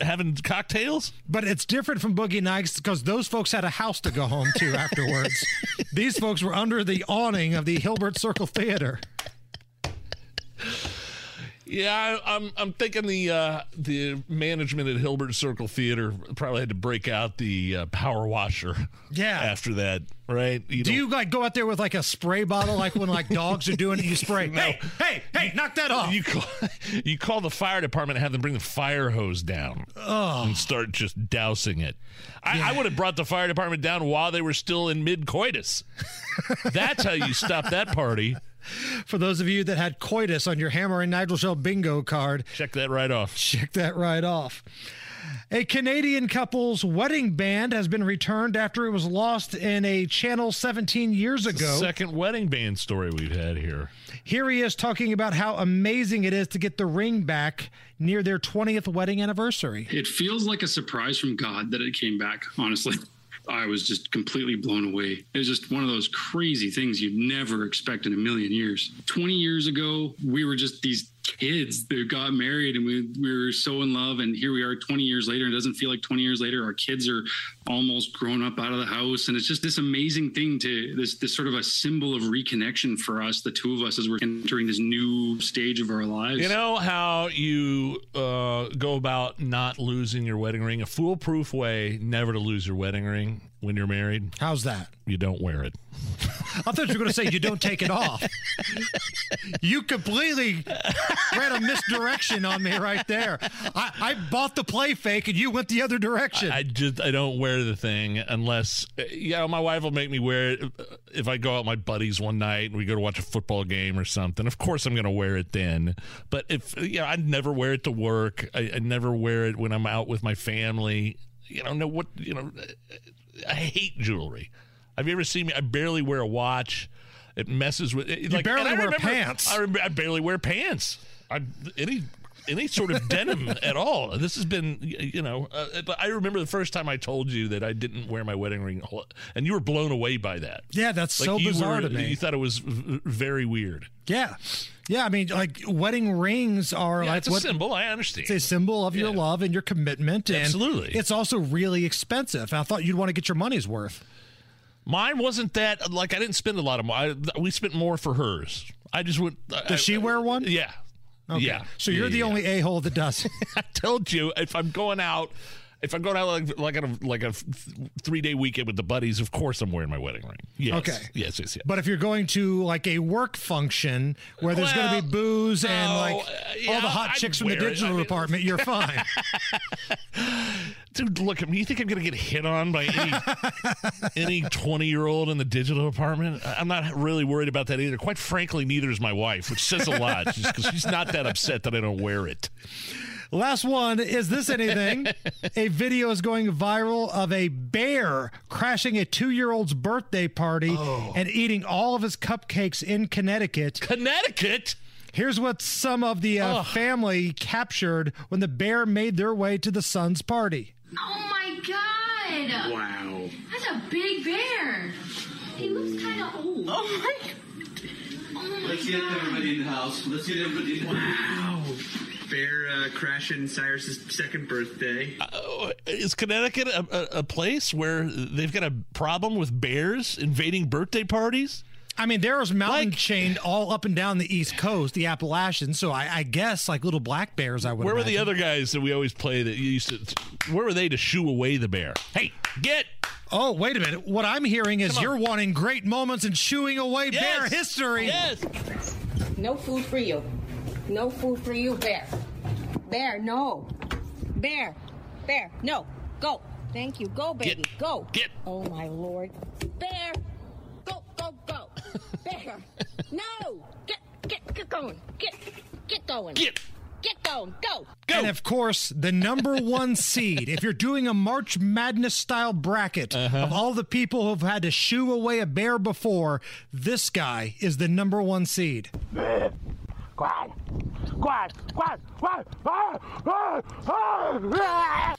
having cocktails. But it's different from Boogie Nights because those folks had a house to go home to afterwards. These folks were under the awning of the Hilbert Circle Theater. Yeah, I, I'm I'm thinking the uh, the management at Hilbert Circle Theater probably had to break out the uh, power washer. Yeah. After that, right? You Do you like go out there with like a spray bottle, like when like dogs are doing it? You spray. Hey, hey, hey! Knock that off. You call, you call the fire department and have them bring the fire hose down Oh. and start just dousing it. I, I would have brought the fire department down while they were still in mid coitus. That's how you stop that party. For those of you that had coitus on your Hammer and Nigel Show bingo card, check that right off. Check that right off. A Canadian couple's wedding band has been returned after it was lost in a channel 17 years ago. Second wedding band story we've had here. Here he is talking about how amazing it is to get the ring back near their 20th wedding anniversary. It feels like a surprise from God that it came back, honestly. I was just completely blown away. It was just one of those crazy things you'd never expect in a million years. 20 years ago, we were just these kids that got married and we, we were so in love. And here we are 20 years later. It doesn't feel like 20 years later. Our kids are almost grown up out of the house. And it's just this amazing thing to this, this sort of a symbol of reconnection for us, the two of us, as we're entering this new stage of our lives. You know how you uh, go about not losing your wedding ring? A foolproof way never to lose your wedding ring when you're married. How's that? You don't wear it. I thought you were going to say you don't take it off. You completely ran a misdirection on me right there. I, I bought the play fake and you went the other direction. I just I don't wear the thing unless you know my wife will make me wear it if I go out with my buddies one night and we go to watch a football game or something. Of course I'm going to wear it then. But if you know I never wear it to work. I, I never wear it when I'm out with my family. You know, no what you know. I hate jewelry. Have you ever seen me? I barely wear a watch. It messes with. It, You barely and I wear remember- pants. I, I barely wear pants. I any any sort of denim at all. This has been, you know. Uh, but I remember the first time I told you that I didn't wear my wedding ring, and you were blown away by that. Yeah, that's Like so bizarre were- to me. You thought it was v- very weird. Yeah. Yeah, I mean, like wedding rings are Yeah, like it's a what- symbol. I understand. It's a symbol of your love and your commitment. And Absolutely. It's also really expensive. I thought you'd want to get your money's worth. Mine wasn't that like I didn't spend a lot of money. I, we spent more for hers. I just went. Does she wear one? Yeah. Okay. Yeah. So you're Yeah, the yeah. only a hole that does. I told you if I'm going out, if I'm going out like like on a like a three day weekend with the buddies, of course I'm wearing my wedding ring. Yes. Okay. Yes. Yes. Yes. But if you're going to like a work function where there's going to be booze and like uh, all the hot I'd chicks from the digital I mean- department, you're fine. Dude, look at me. You think I'm going to get hit on by any any 20 year old in the digital department? I'm not really worried about that either. Quite frankly, neither is my wife, which says a lot because she's not that upset that I don't wear it. Last one is this anything? a video is going viral of a bear crashing a two year old's birthday party and eating all of his cupcakes in Connecticut. Connecticut? Here's what some of the uh, family captured when the bear made their way to the son's party. Oh my god! Wow. That's a big bear. He looks kind of old. Oh my. Oh my Let's get everybody in the house. Let's get everybody in the Wow. Bear uh, crashing Cyrus's second birthday. Uh, is Connecticut a, a, a place where they've got a problem with bears invading birthday parties? I mean, there's mountain chained all up and down the East Coast, the Appalachians. So I, I guess like little black bears. I would. Where were the other guys that we always play that you used to? Where were they to shoo away the bear? Hey, get! Oh, wait a minute. What I'm hearing is you're wanting great moments and shooing away bear history. Yes. No food for you. No food for you, Bear. Bear, no. Bear. Bear, no. Go. Thank you. Go, baby. go. Get. Oh, my Lord. Bear. Go, go, go. Bear. No. Get, get, get going. Get, get going. Get. Get going. Go. And of course, the number one seed. If you're doing a March Madness style bracket Uh-huh. of all the people who've had to shoo away a bear before, this guy is the number one seed. Quiet. Quiet. Quiet. Quiet. Ah, ah, ah.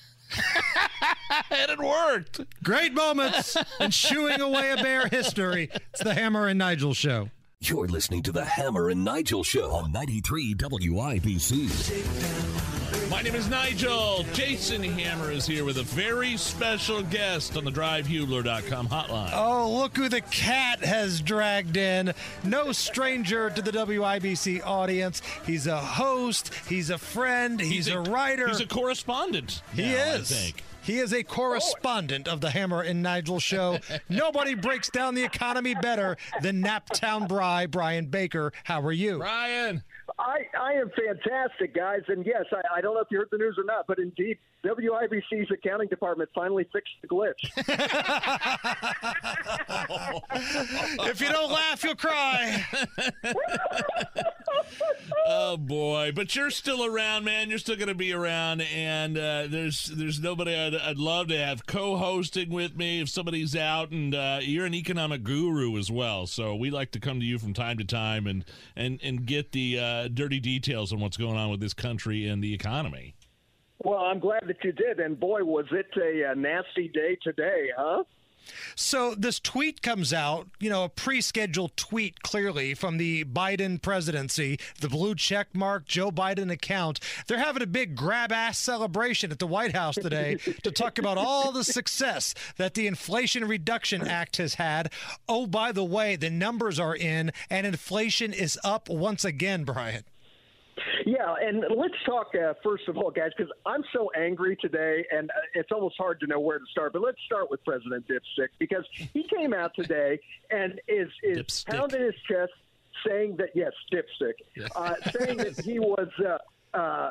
and it worked. Great moments and shooing away a bear history. It's the Hammer and Nigel show. You're listening to the Hammer and Nigel Show on 93 WIBC. My name is Nigel. Jason Hammer is here with a very special guest on the DriveHubler.com hotline. Oh, look who the cat has dragged in. No stranger to the WIBC audience. He's a host, he's a friend, he's, a, writer. He's a correspondent. He now, is. I think. He is a correspondent of the Hammer and Nigel show. Nobody breaks down the economy better than Naptown Bry, Brian Baker. How are you? Brian. I, I am fantastic, guys. And yes, I, I don't know if you heard the news or not, but indeed, WIBC's accounting department finally fixed the glitch. if you don't laugh, you'll cry. oh boy! But you're still around, man. You're still going to be around, and uh, there's there's nobody I'd, I'd love to have co-hosting with me if somebody's out, and uh, you're an economic guru as well. So we like to come to you from time to time and and and get the uh, dirty details on what's going on with this country and the economy. Well, I'm glad that you did. And boy, was it a, a nasty day today, huh? So this tweet comes out, you know, a pre-scheduled tweet clearly from the Biden presidency, the blue check mark Joe Biden account. They're having a big grab ass celebration at the White House today to talk about all the success that the Inflation Reduction Act has had. Oh, by the way, the numbers are in and inflation is up once again, Brian. Yeah, and let's talk uh, first of all, guys, because I'm so angry today, and uh, it's almost hard to know where to start. But let's start with President Dipstick because he came out today and is is Dipstick. pounding his chest, saying that yes, Dipstick, uh, saying that he was. Uh, uh,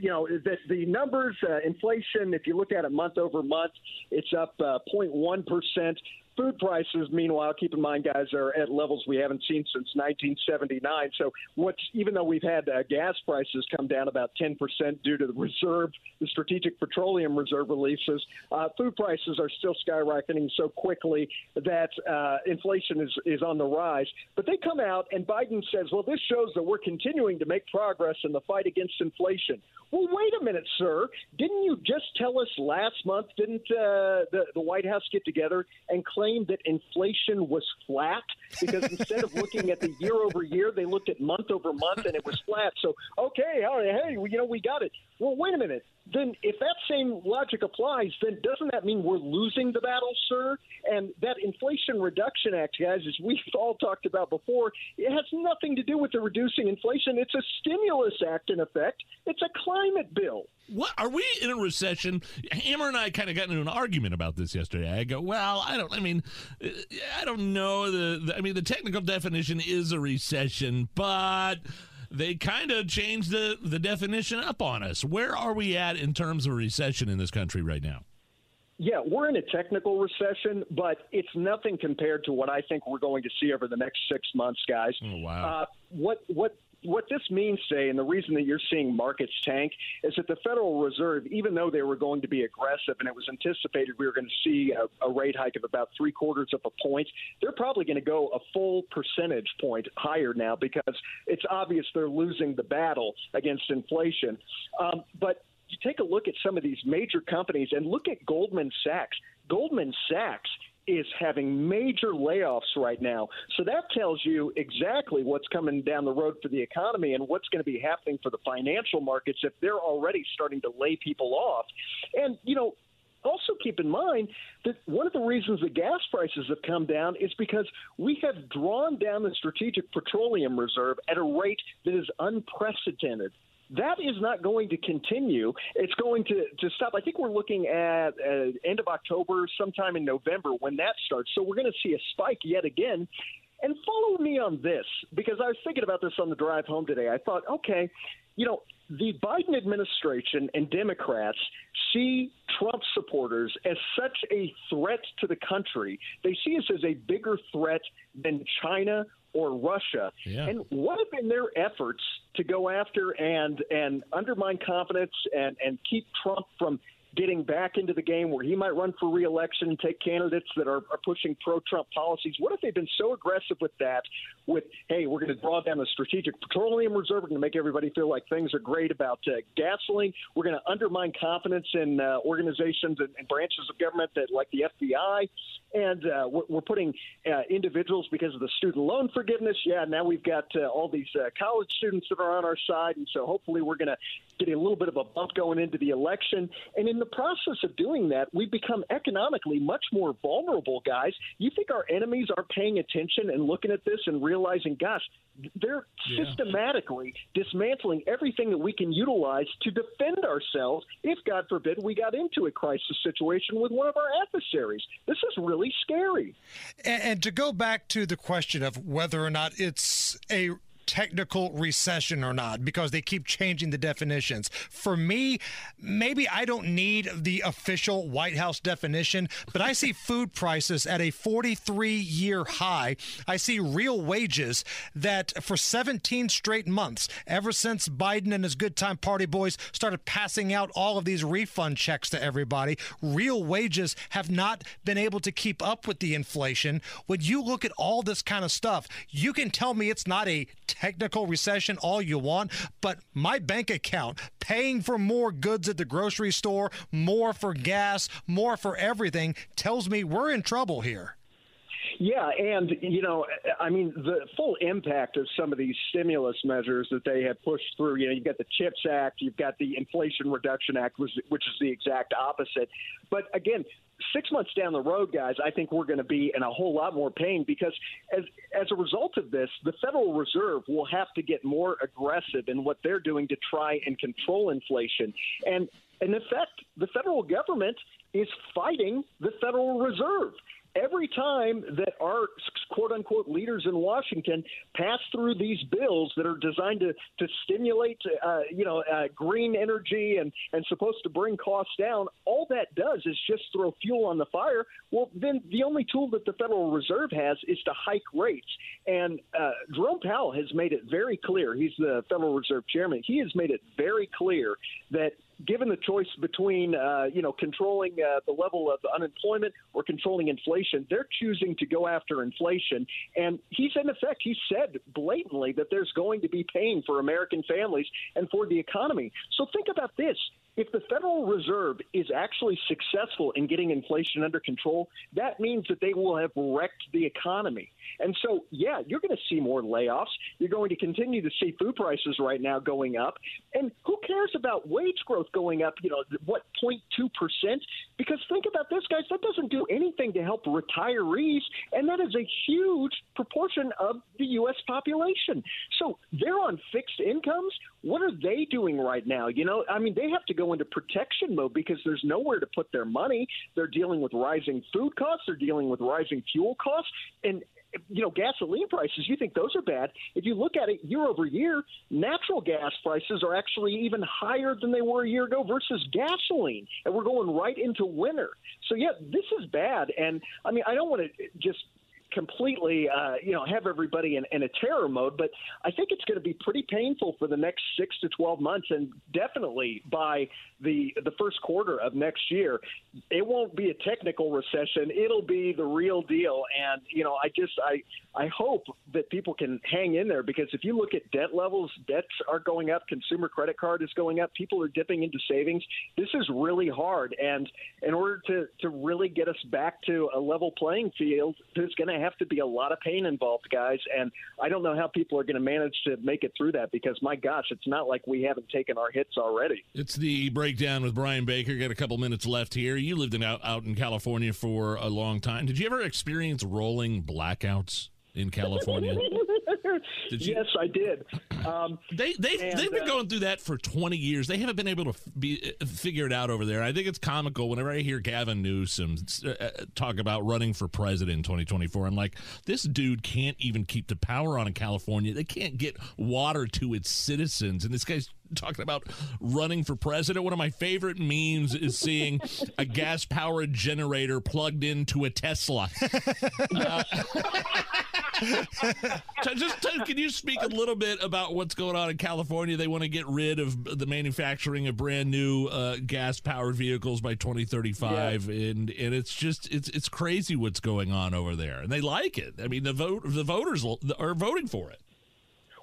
you know, that the numbers, uh, inflation, if you look at it month over month, it's up uh, 0.1%. Food prices, meanwhile, keep in mind, guys, are at levels we haven't seen since 1979. So, what's even though we've had uh, gas prices come down about 10% due to the reserve, the Strategic Petroleum Reserve releases, uh, food prices are still skyrocketing so quickly that uh, inflation is, is on the rise. But they come out, and Biden says, well, this shows that we're continuing to make progress in the fight against inflation. Well, wait a minute, sir. Didn't you just tell us last month, didn't uh, the, the White House get together and claim that inflation was flat? Because instead of looking at the year over year, they looked at month over month and it was flat. So, okay, all right, hey, you know, we got it. Well, wait a minute. Then, if that same logic applies, then doesn't that mean we're losing the battle, sir? And that Inflation Reduction Act, guys, as we've all talked about before, it has nothing to do with the reducing inflation. It's a stimulus act, in effect. It's a climate bill. What are we in a recession? Hammer and I kind of got into an argument about this yesterday. I go, well, I don't. I mean, uh, I don't know. The, the I mean, the technical definition is a recession, but they kind of changed the the definition up on us. Where are we at in terms of recession in this country right now? Yeah, we're in a technical recession, but it's nothing compared to what I think we're going to see over the next six months, guys. Oh, wow. Uh, what what what this means, say, and the reason that you're seeing markets tank is that the Federal Reserve, even though they were going to be aggressive and it was anticipated we were going to see a, a rate hike of about three quarters of a point, they're probably going to go a full percentage point higher now because it's obvious they're losing the battle against inflation. Um, but you take a look at some of these major companies and look at Goldman Sachs. Goldman Sachs is having major layoffs right now. So that tells you exactly what's coming down the road for the economy and what's going to be happening for the financial markets if they're already starting to lay people off. And, you know, also keep in mind that one of the reasons the gas prices have come down is because we have drawn down the strategic petroleum reserve at a rate that is unprecedented. That is not going to continue. It's going to, to stop. I think we're looking at uh, end of October, sometime in November when that starts. So we're going to see a spike yet again. And follow me on this because I was thinking about this on the drive home today. I thought, okay, you know, the Biden administration and Democrats see Trump supporters as such a threat to the country. They see us as a bigger threat than China or Russia. Yeah. And what have been their efforts to go after and and undermine confidence and and keep Trump from getting back into the game where he might run for reelection and take candidates that are, are pushing pro-Trump policies? What if they've been so aggressive with that? With hey, we're going to draw down the strategic petroleum reserve. We're going to make everybody feel like things are great about uh, gasoline. We're going to undermine confidence in uh, organizations and, and branches of government that like the FBI, and uh, we're, we're putting uh, individuals because of the student loan forgiveness. Yeah, now we've got uh, all these uh, college students that are on our side, and so hopefully we're going to get a little bit of a bump going into the election. And in the process of doing that, we've become economically much more vulnerable, guys. You think our enemies are paying attention and looking at this and realizing, gosh, they're Yeah. systematically dismantling everything that we can utilize to defend ourselves if, God forbid, we got into a crisis situation with one of our adversaries. This is really scary. And, and to go back to the question of whether or not it's a technical recession or not because they keep changing the definitions. For me, maybe I don't need the official White House definition, but I see food prices at a 43 year high. I see real wages that for 17 straight months, ever since Biden and his good time party boys started passing out all of these refund checks to everybody, real wages have not been able to keep up with the inflation. When you look at all this kind of stuff, you can tell me it's not a technical recession all you want, but my bank account paying for more goods at the grocery store, more for gas, more for everything tells me we're in trouble here. Yeah, and you know, I mean, the full impact of some of these stimulus measures that they have pushed through. You know, you've got the CHIPS Act, you've got the Inflation Reduction Act, which, is the exact opposite. But again, six months down the road, guys, I think we're going to be in a whole lot more pain because as as a result of this, the Federal Reserve will have to get more aggressive in what they're doing to try and control inflation. And in effect, the federal government is fighting the Federal Reserve every time that our quote unquote leaders in Washington pass through these bills that are designed to, to stimulate, uh, you know, uh, green energy and, and supposed to bring costs down, all that does is just throw fuel on the fire. Well, then the only tool that the Federal Reserve has is to hike rates. And uh, Jerome Powell has made it very clear. He's the Federal Reserve chairman. He has made it very clear that given the choice between uh, you know controlling uh, the level of unemployment or controlling inflation, they're choosing to go after inflation. And he's in effect he said blatantly that there's going to be pain for American families and for the economy. So think about this. If the Federal Reserve is actually successful in getting inflation under control, that means that they will have wrecked the economy. And so, yeah, you're going to see more layoffs. You're going to continue to see food prices right now going up. And who cares about wage growth going up, you know, what, 0.2%? Because think about this, guys, that doesn't do anything to help retirees. And that is a huge proportion of the U.S. population. So they're on fixed incomes. What are they doing right now? You know, I mean, they have to go into protection mode because there's nowhere to put their money. They're dealing with rising food costs, they're dealing with rising fuel costs. And you know, gasoline prices, you think those are bad. If you look at it year over year, natural gas prices are actually even higher than they were a year ago versus gasoline. And we're going right into winter. So, yeah, this is bad. And I mean, I don't want to just completely, uh, you know, have everybody in, in a terror mode. But I think it's going to be pretty painful for the next six to twelve months, and definitely by the the first quarter of next year, it won't be a technical recession. It'll be the real deal. And you know, I just I I hope that people can hang in there because if you look at debt levels, debts are going up. Consumer credit card is going up. People are dipping into savings. This is really hard. And in order to to really get us back to a level playing field, there's going to have to be a lot of pain involved, guys. And I don't know how people are going to manage to make it through that because my gosh, it's not like we haven't taken our hits already. It's the breakdown with Brian Baker. Got a couple minutes left here. You lived in out, out in California for a long time. Did you ever experience rolling blackouts in California? Did you- yes, I did. Um, they they and, they've been uh, going through that for 20 years. They haven't been able to f- be uh, figure it out over there. I think it's comical whenever I hear Gavin Newsom uh, uh, talk about running for president in 2024. I'm like, this dude can't even keep the power on in California. They can't get water to its citizens, and this guy's talking about running for president. One of my favorite memes is seeing a gas powered generator plugged into a Tesla. Uh, just can you speak a little bit about what's going on in California? They want to get rid of the manufacturing of brand new uh, gas powered vehicles by 2035, yeah. and and it's just it's it's crazy what's going on over there, and they like it. I mean, the vote the voters are voting for it.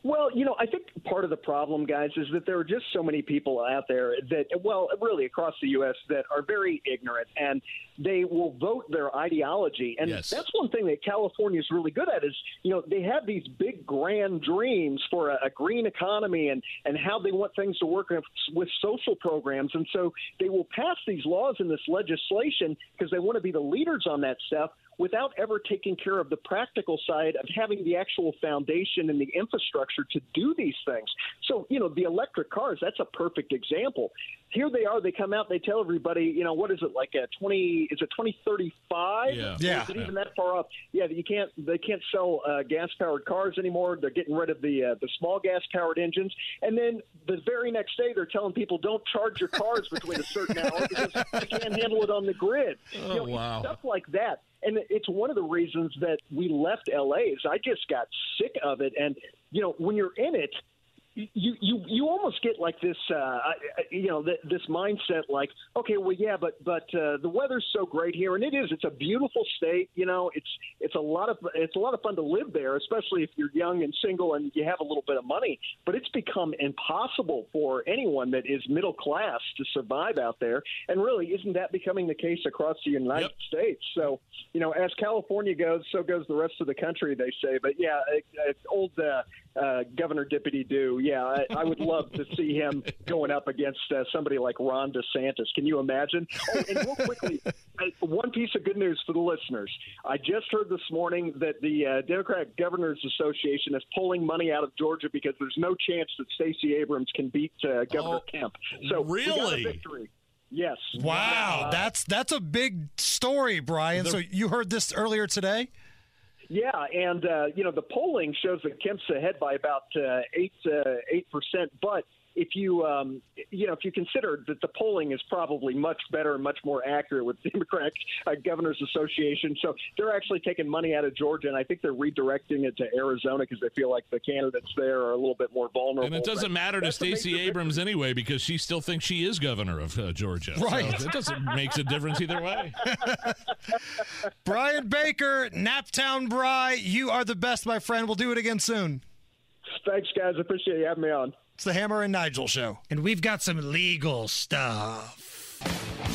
Well, you know, I think part of the problem, guys, is that there are just so many people out there that, well, really across the U.S. that are very ignorant and they will vote their ideology. And yes. that's one thing that California is really good at is, you know, they have these big grand dreams for a, a green economy and, and how they want things to work with social programs. And so they will pass these laws and this legislation because they want to be the leaders on that stuff without ever taking care of the practical side of having the actual foundation and the infrastructure to do these things. So, you know, the electric cars, that's a perfect example. Here they are, they come out, they tell everybody, you know, what is it, like a 20, is it 2035? Yeah. yeah. Is it even that far off? Yeah, you can't, they can't sell uh, gas powered cars anymore. They're getting rid of the, uh, the small gas powered engines. And then the very next day, they're telling people don't charge your cars between a certain hour because you can't handle it on the grid. Oh, you know, wow. Stuff like that and it's one of the reasons that we left LA is I just got sick of it. And you know, when you're in it, you you you almost get like this uh you know th- this mindset like okay well yeah but but uh, the weather's so great here and it is it's a beautiful state you know it's it's a lot of it's a lot of fun to live there especially if you're young and single and you have a little bit of money but it's become impossible for anyone that is middle class to survive out there and really isn't that becoming the case across the United yep. States so you know as California goes so goes the rest of the country they say but yeah it's old uh, uh, Governor Dippity do yeah, I, I would love to see him going up against uh, somebody like Ron DeSantis. Can you imagine? Oh, and real quickly, one piece of good news for the listeners. I just heard this morning that the uh, Democratic Governors Association is pulling money out of Georgia because there's no chance that Stacey Abrams can beat uh, Governor oh, Kemp. So really, victory. Yes. Wow, uh, that's that's a big story, Brian. The, so you heard this earlier today? Yeah, and uh, you know the polling shows that Kemp's ahead by about uh, eight uh, eight percent, but if you um, you know if you consider that the polling is probably much better and much more accurate with the Democratic uh, Governors Association, so they're actually taking money out of Georgia, and I think they're redirecting it to Arizona because they feel like the candidates there are a little bit more vulnerable. And it doesn't matter to Stacey Abrams victory. anyway because she still thinks she is governor of uh, Georgia. Right, so it doesn't makes a difference either way. Brian Baker, Naptown Bry, you are the best, my friend. We'll do it again soon. Thanks, guys. Appreciate you having me on. It's the Hammer and Nigel show. And we've got some legal stuff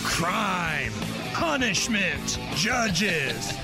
crime, punishment, judges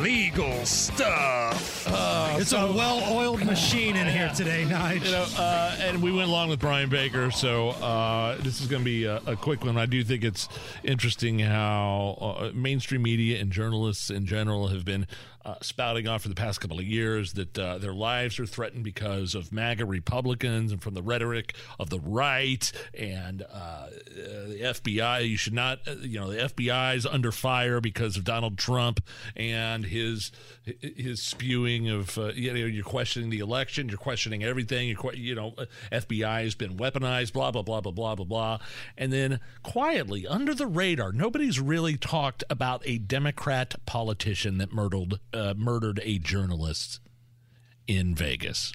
legal stuff. Uh, it's so, a well-oiled machine in here today, Nigel. You know, uh, and we went along with Brian Baker, so uh, this is going to be a, a, quick one. I do think it's interesting how uh, mainstream media and journalists in general have been uh, spouting off for the past couple of years that uh, their lives are threatened because of MAGA Republicans and from the rhetoric of the right and uh, the FBI. You should not, uh, you know, the FBI is under fire because of Donald Trump and his his spewing of, uh, you know, you're questioning the election, you're questioning everything. You're, you know, FBI has been weaponized, blah blah blah blah blah blah blah, and then quietly under the radar, nobody's really talked about a Democrat politician that murdered uh, murdered a journalist in Vegas.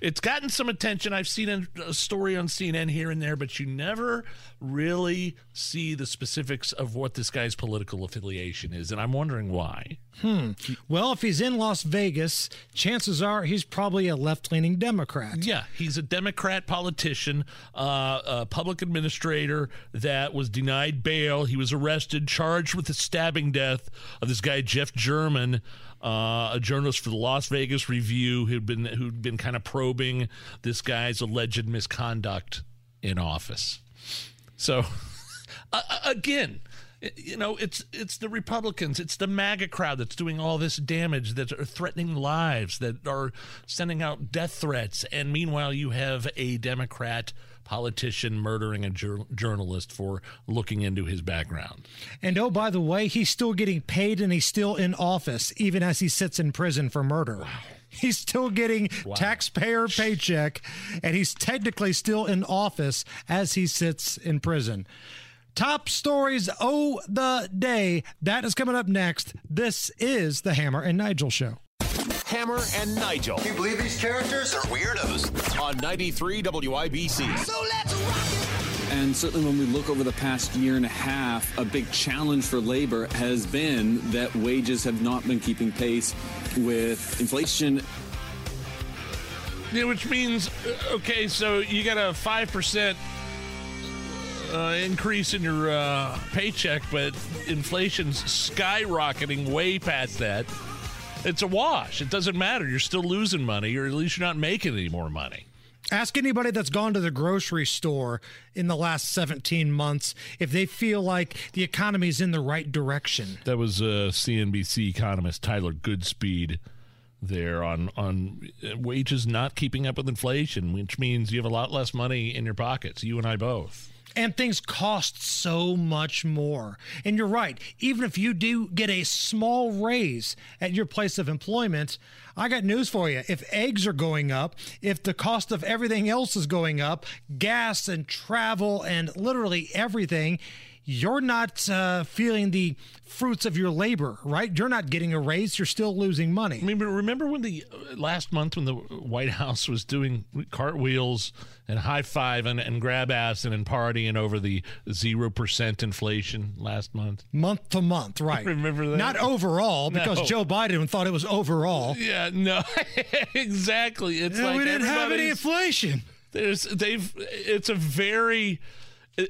It's gotten some attention. I've seen a, story on CNN here and there, but you never really see the specifics of what this guy's political affiliation is, and I'm wondering why. Hmm. Well, if he's in Las Vegas, chances are he's probably a left-leaning Democrat. Yeah, he's a Democrat politician, uh, a public administrator that was denied bail. He was arrested, charged with the stabbing death of this guy Jeff German uh, a journalist for the Las Vegas Review who'd been who'd been kind of probing this guy's alleged misconduct in office. So, again, you know, it's it's the Republicans, it's the MAGA crowd that's doing all this damage, that are threatening lives, that are sending out death threats, and meanwhile, you have a Democrat politician murdering a jur- journalist for looking into his background. And oh, by the way, he's still getting paid and he's still in office, even as he sits in prison for murder. Wow. He's still getting wow. taxpayer paycheck, and he's technically still in office as he sits in prison. Top stories oh the day. That is coming up next. This is the Hammer and Nigel show. Hammer and Nigel. Can you believe these characters are weirdos? On 93 WIBC. So let's rock it. And certainly, when we look over the past year and a half, a big challenge for labor has been that wages have not been keeping pace with inflation. Yeah, which means, uh, okay, so you got a 5% uh, increase in your uh, paycheck, but inflation's skyrocketing way past that. It's a wash. It doesn't matter. You're still losing money, or at least you're not making any more money. Ask anybody that's gone to the grocery store in the last 17 months if they feel like the economy's in the right direction. That was uh, CNBC economist Tyler Goodspeed there on on wages not keeping up with inflation, which means you have a lot less money in your pockets. You and I both. And things cost so much more. And you're right. Even if you do get a small raise at your place of employment, I got news for you. If eggs are going up, if the cost of everything else is going up, gas and travel and literally everything, you're not uh, feeling the fruits of your labor, right? You're not getting a raise. You're still losing money. I mean, remember when the uh, last month when the White House was doing cartwheels and high fiving and grab ass and partying over the zero percent inflation last month, month to month, right? remember that? Not overall, because No. Joe Biden thought it was overall. Yeah, no, exactly. It's Yeah, like we didn't have any inflation. There's they've it's a very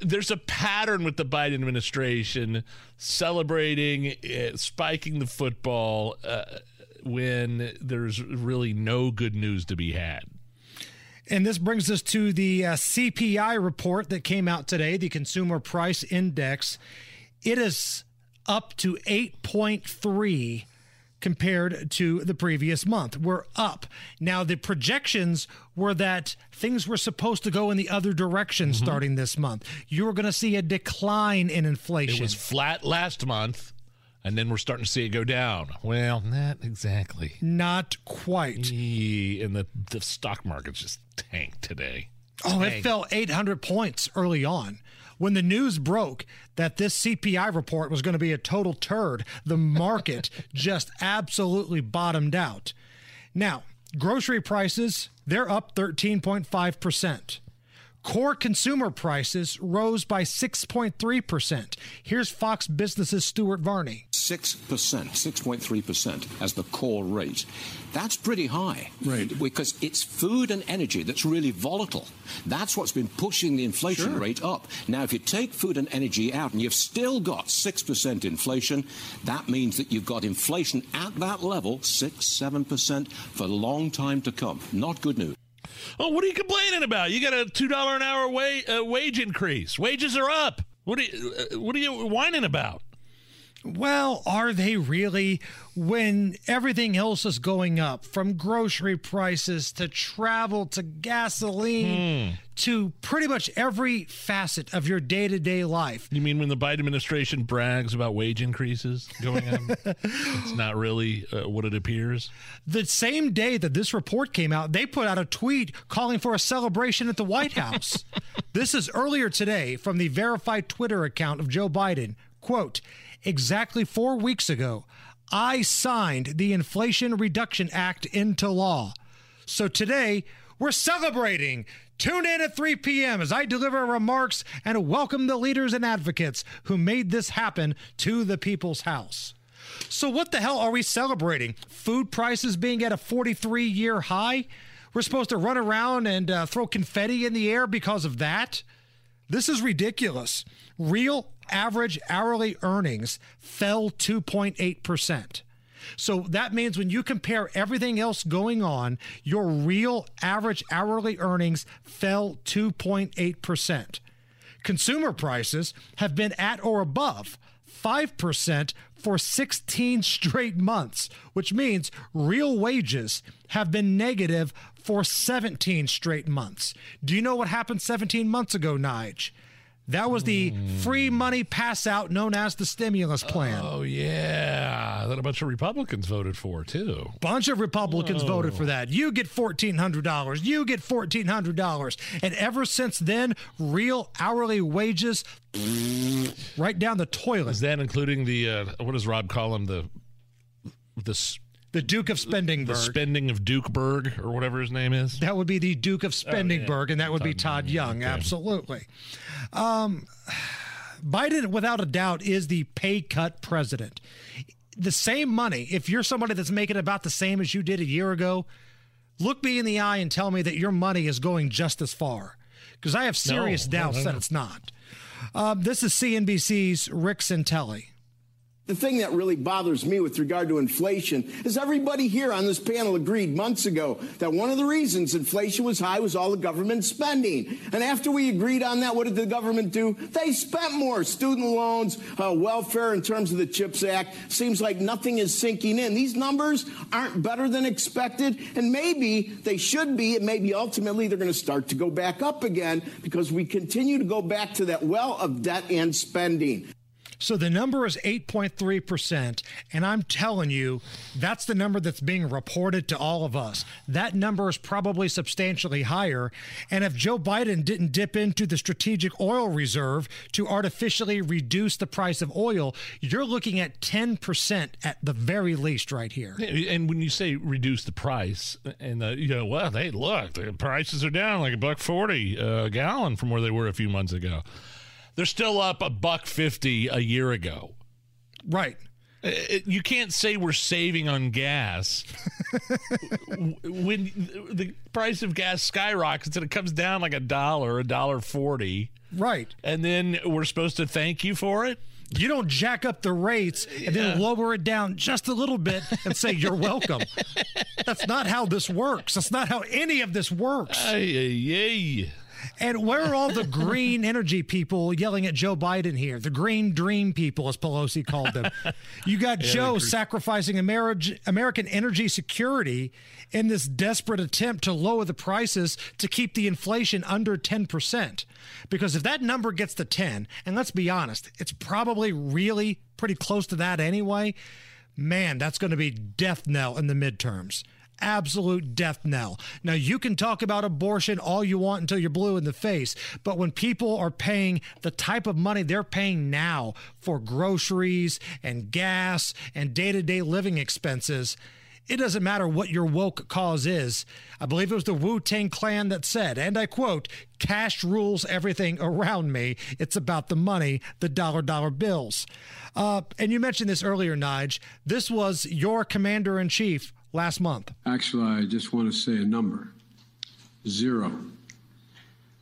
there's a pattern with the Biden administration celebrating uh, spiking the football uh, when there's really no good news to be had. And this brings us to the uh, CPI report that came out today, the Consumer Price Index. It is up to 8.3 compared to the previous month. We're up. Now, the projections were that things were supposed to go in the other direction Mm-hmm. starting this month. You were going to see a decline in inflation. It was flat last month, and then we're starting to see it go down. Well, not exactly. Not quite. And the the stock market's just tanked today. Oh, it fell 800 points early on. When the news broke that this CPI report was going to be a total turd, the market just absolutely bottomed out. Now, grocery prices, they're up 13.5%. Core consumer prices rose by 6.3%. Here's Fox Business's Stuart Varney. 6%, 6.3% as the core rate. That's pretty high. Right. Because it's food and energy that's really volatile. That's what's been pushing the inflation Sure. rate up. Now, if you take food and energy out and you've still got 6% inflation, that means that you've got inflation at that level, 6 7% for a long time to come. Not good news. Oh, what are you complaining about? You got a two dollar an hour wa- uh, wage increase. Wages are up. What are you, uh, what are you whining about? Well, are they really when everything else is going up from grocery prices to travel to gasoline to pretty much every facet of your day to day life? You mean when the Biden administration brags about wage increases going on? it's not really uh, what it appears. The same day that this report came out, they put out a tweet calling for a celebration at the White House. this is earlier today from the verified Twitter account of Joe Biden. Quote, exactly four weeks ago, I signed the Inflation Reduction Act into law. So today, we're celebrating. Tune in at 3 p.m. as I deliver remarks and welcome the leaders and advocates who made this happen to the people's house. So, what the hell are we celebrating? Food prices being at a 43 year high? We're supposed to run around and uh, throw confetti in the air because of that? This is ridiculous. Real average hourly earnings fell 2.8%. So that means when you compare everything else going on, your real average hourly earnings fell 2.8%. Consumer prices have been at or above 5% for 16 straight months, which means real wages have been negative for 17 straight months. Do you know what happened 17 months ago, Nige? That was the free money pass out known as the stimulus plan. Oh yeah, that a bunch of Republicans voted for too. Bunch of Republicans voted for that. You get $1,400. You get $1,400. And ever since then, real hourly wages right down the toilet. Is that including the uh, what does Rob call them the the The Duke of Spendingburg. The spending of Dukeburg or whatever his name is. That would be the Duke of Spendingburg, Oh, yeah. and that would be Todd Todd Young, Young. Absolutely. Um, Biden, without a doubt, is the pay cut president. The same money, if you're somebody that's making about the same as you did a year ago, look me in the eye and tell me that your money is going just as far. Because I have serious No, doubts no, no, that it's not. Um, this is CNBC's Rick Santelli. The thing that really bothers me with regard to inflation is everybody here on this panel agreed months ago that one of the reasons inflation was high was all the government spending. And after we agreed on that, what did the government do? They spent more. Student loans, uh, welfare in terms of the CHIPS Act. Seems like nothing is sinking in. These numbers aren't better than expected, and maybe they should be, and maybe ultimately they're going to start to go back up again because we continue to go back to that well of debt and spending. So the number is 8.3%. And I'm telling you, that's the number that's being reported to all of us. That number is probably substantially higher. And if Joe Biden didn't dip into the strategic oil reserve to artificially reduce the price of oil, you're looking at 10% at the very least right here. And when you say reduce the price, and the, you know, well, hey, look, the prices are down like a buck forty a gallon from where they were a few months ago. They're still up a buck fifty a year ago. Right. Uh, you can't say we're saving on gas when the price of gas skyrockets and it comes down like a dollar, a dollar forty. Right. And then we're supposed to thank you for it. You don't jack up the rates and then lower it down just a little bit and say you're welcome. That's not how this works. That's not how any of this works. Ay, And where are all the green energy people yelling at Joe Biden here? The green dream people, as Pelosi called them. You got Yeah, Joe sacrificing Ameri- American energy security in this desperate attempt to lower the prices to keep the inflation under 10%. Because if that number gets to 10, and let's be honest, it's probably really pretty close to that anyway, man, that's going to be death knell in the midterms. Absolute death knell. Now, you can talk about abortion all you want until you're blue in the face, but when people are paying the type of money they're paying now for groceries and gas and day to day living expenses, it doesn't matter what your woke cause is. I believe it was the Wu Tang Clan that said, and I quote, cash rules everything around me. It's about the money, the dollar dollar bills. Uh, and you mentioned this earlier, Nige. This was your commander in chief last month. Actually, I just want to say a number zero.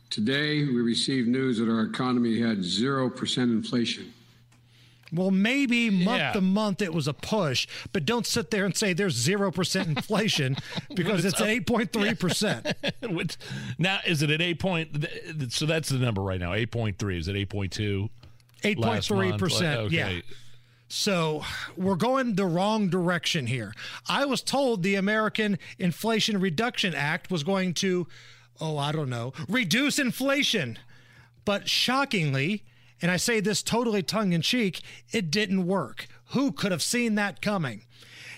Today, we received news that our economy had 0% inflation. Well, maybe month Yeah. to month it was a push, but don't sit there and say there's 0% inflation because it's at 8.3%. Now, is it at 8 point? So that's the number right now, 8.3. Is it 8.2? Last month? 8.3%. Okay. Yeah. So we're going the wrong direction here. I was told the American Inflation Reduction Act was going to, oh, I don't know, reduce inflation. But shockingly, and I say this totally tongue in cheek, it didn't work. Who could have seen that coming?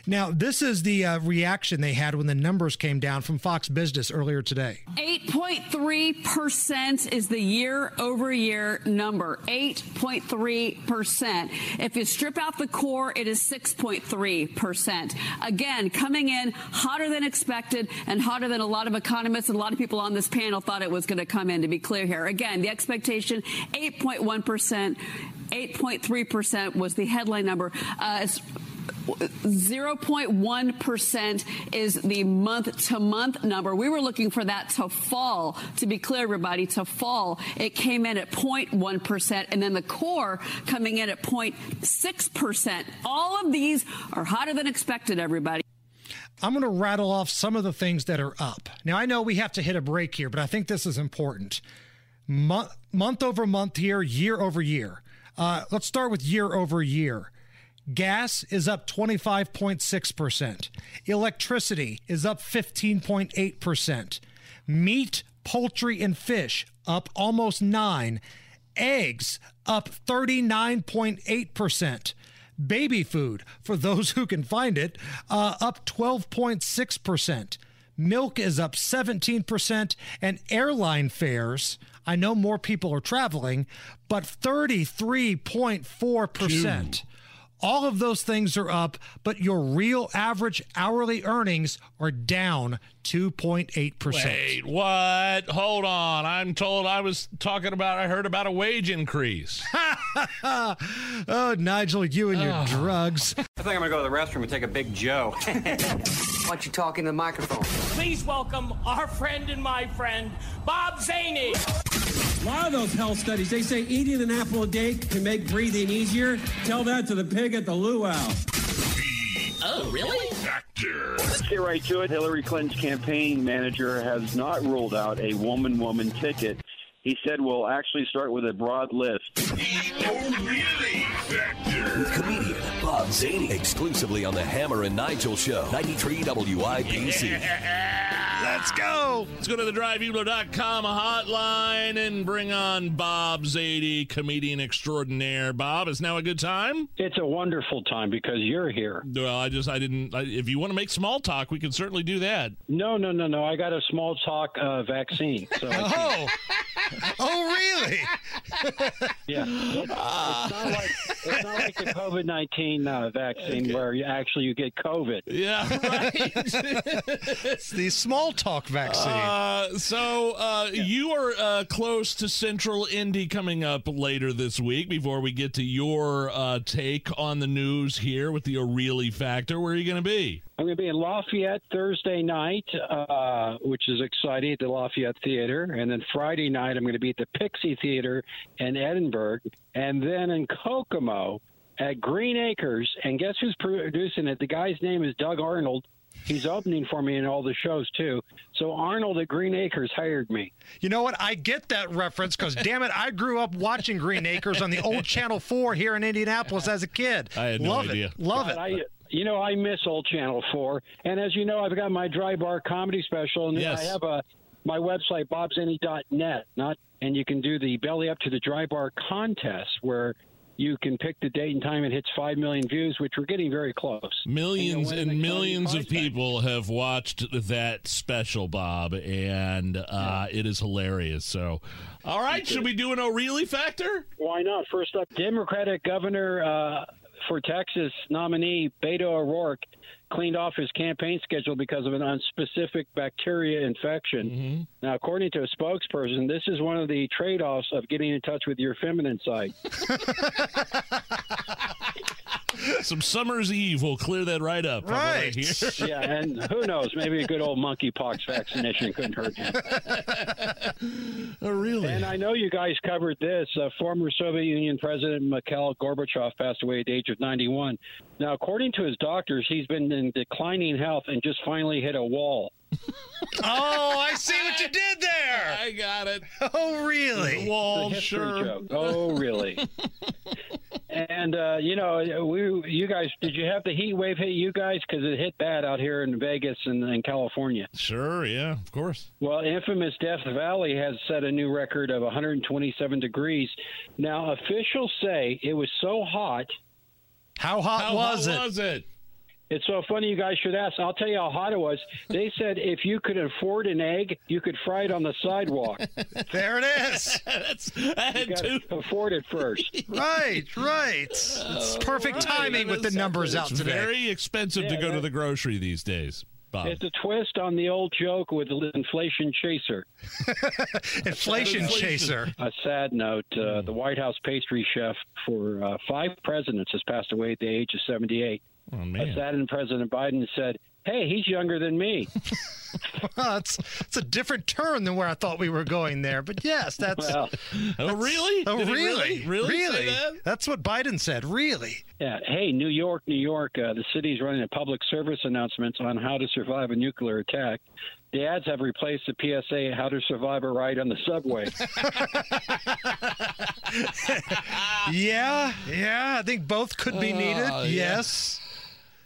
Now, this is the uh, reaction they had when the numbers came down from Fox Business earlier today. 8.3% is the year over year number. 8.3%. If you strip out the core, it is 6.3%. Again, coming in hotter than expected and hotter than a lot of economists and a lot of people on this panel thought it was going to come in, to be clear here. Again, the expectation 8.1%. 8.3% was the headline number. Uh, 0.1% is the month to month number. We were looking for that to fall. To be clear, everybody, to fall. It came in at 0.1%, and then the core coming in at 0.6%. All of these are hotter than expected, everybody. I'm going to rattle off some of the things that are up. Now, I know we have to hit a break here, but I think this is important. Month, month over month here, year over year. Uh, let's start with year over year. Gas is up 25.6%. Electricity is up 15.8%. Meat, poultry, and fish up almost 9. Eggs up 39.8%. Baby food, for those who can find it, uh, up 12.6%. Milk is up 17%, and airline fares, I know more people are traveling, but 33.4%. All of those things are up, but your real average hourly earnings are down 2.8%. Wait, what? Hold on. I'm told I was talking about, I heard about a wage increase. oh, Nigel, you and your ah. drugs. I think I'm gonna go to the restroom and take a big Joe. Why don't you talk into the microphone? Please welcome our friend and my friend, Bob Zany. A lot of those health studies, they say eating an apple a day can make breathing easier. Tell that to the pig at the luau. Oh, really? Factor. Let's get right to it. Hillary Clinton's campaign manager has not ruled out a woman woman ticket. He said we'll actually start with a broad list. With comedian Bob Zany exclusively on the Hammer and Nigel Show, 93 WIBC. Let's go. Let's go to the drivebugler.com hotline and bring on Bob Zany, comedian extraordinaire. Bob, is now a good time? It's a wonderful time because you're here. Well, I just, I didn't, I, if you want to make small talk, we can certainly do that. No, no, no, no. I got a small talk uh, vaccine. So I oh, oh, really? yeah. It's, it's not like it's not like the COVID nineteen uh, vaccine where you actually you get COVID. Yeah, right. it's the small talk vaccine. Uh, so uh, you are uh, close to Central Indy coming up later this week. Before we get to your uh, take on the news here with the O'Reilly factor, where are you going to be? I'm going to be in Lafayette Thursday night, uh, which is exciting at the Lafayette Theater. And then Friday night, I'm going to be at the Pixie Theater in Edinburgh. And then in Kokomo at Green Acres. And guess who's producing it? The guy's name is Doug Arnold. He's opening for me in all the shows too. So Arnold at Green Acres hired me. You know what? I get that reference because damn it, I grew up watching Green Acres on the old Channel Four here in Indianapolis as a kid. I had no Love idea. it. Love God, it. I, you know, I miss old Channel Four, and as you know, I've got my dry bar comedy special, and Yes. I have a my website bobzany.net. Not, and you can do the belly up to the dry bar contest where you can pick the date and time. It hits five million views, which we're getting very close. Millions win and millions of people have watched that special, Bob, and uh, it is hilarious. So, all right, should we do an O'Reilly factor? Why not? First up, Democratic governor uh, for Texas nominee Beto O'Rourke cleaned off his campaign schedule because of an unspecific bacteria infection. Now, according to a spokesperson, this is one of the trade offs of getting in touch with your feminine side. Some summer's eve will clear that right up. from Right. hear. yeah, and who knows? Maybe a good old monkeypox vaccination couldn't hurt you. oh, really? And I know you guys covered this. Uh, former Soviet Union President Mikhail Gorbachev passed away at the age of 91. Now, according to his doctors, he's been in declining health and just finally hit a wall. oh, I see what you did there. I got it. Oh, really? Wall, It's a history sure. joke. Oh, really? and uh, you know, we, you guys, did you have the heat wave hit you guys? Because it hit bad out here in Vegas and in California. Sure, yeah, of course. Well, infamous Death Valley has set a new record of 127 degrees. Now, officials say it was so hot. How hot How was hot it? was it? It's so funny you guys should ask. I'll tell you how hot it was. They said if you could afford an egg, you could fry it on the sidewalk. There it is. That's, I had You got to afford it first. right, right. It's uh, perfect Right, timing that with the numbers out it's today. very expensive to Yeah, go to the grocery these days, Bob. It's a twist on the old joke with the inflation chaser. Inflation chaser. A sad note: uh, the White House pastry chef for uh, five presidents has passed away at the age of 78. Oh A man. saddened President Biden said, "Hey, he's younger than me." Well, it's, it's a different turn than where I thought we were going there. But yes, that's. Well, Oh really? Oh, Did he really? really? Really? say that? That's what Biden said. Really? yeah. Hey, New York, New York. Uh, the city's running a public service announcements on how to survive a nuclear attack. The ads have replaced the PSA "How to Survive a Ride on the Subway." Yeah, yeah. I think both could be needed. Oh, yeah.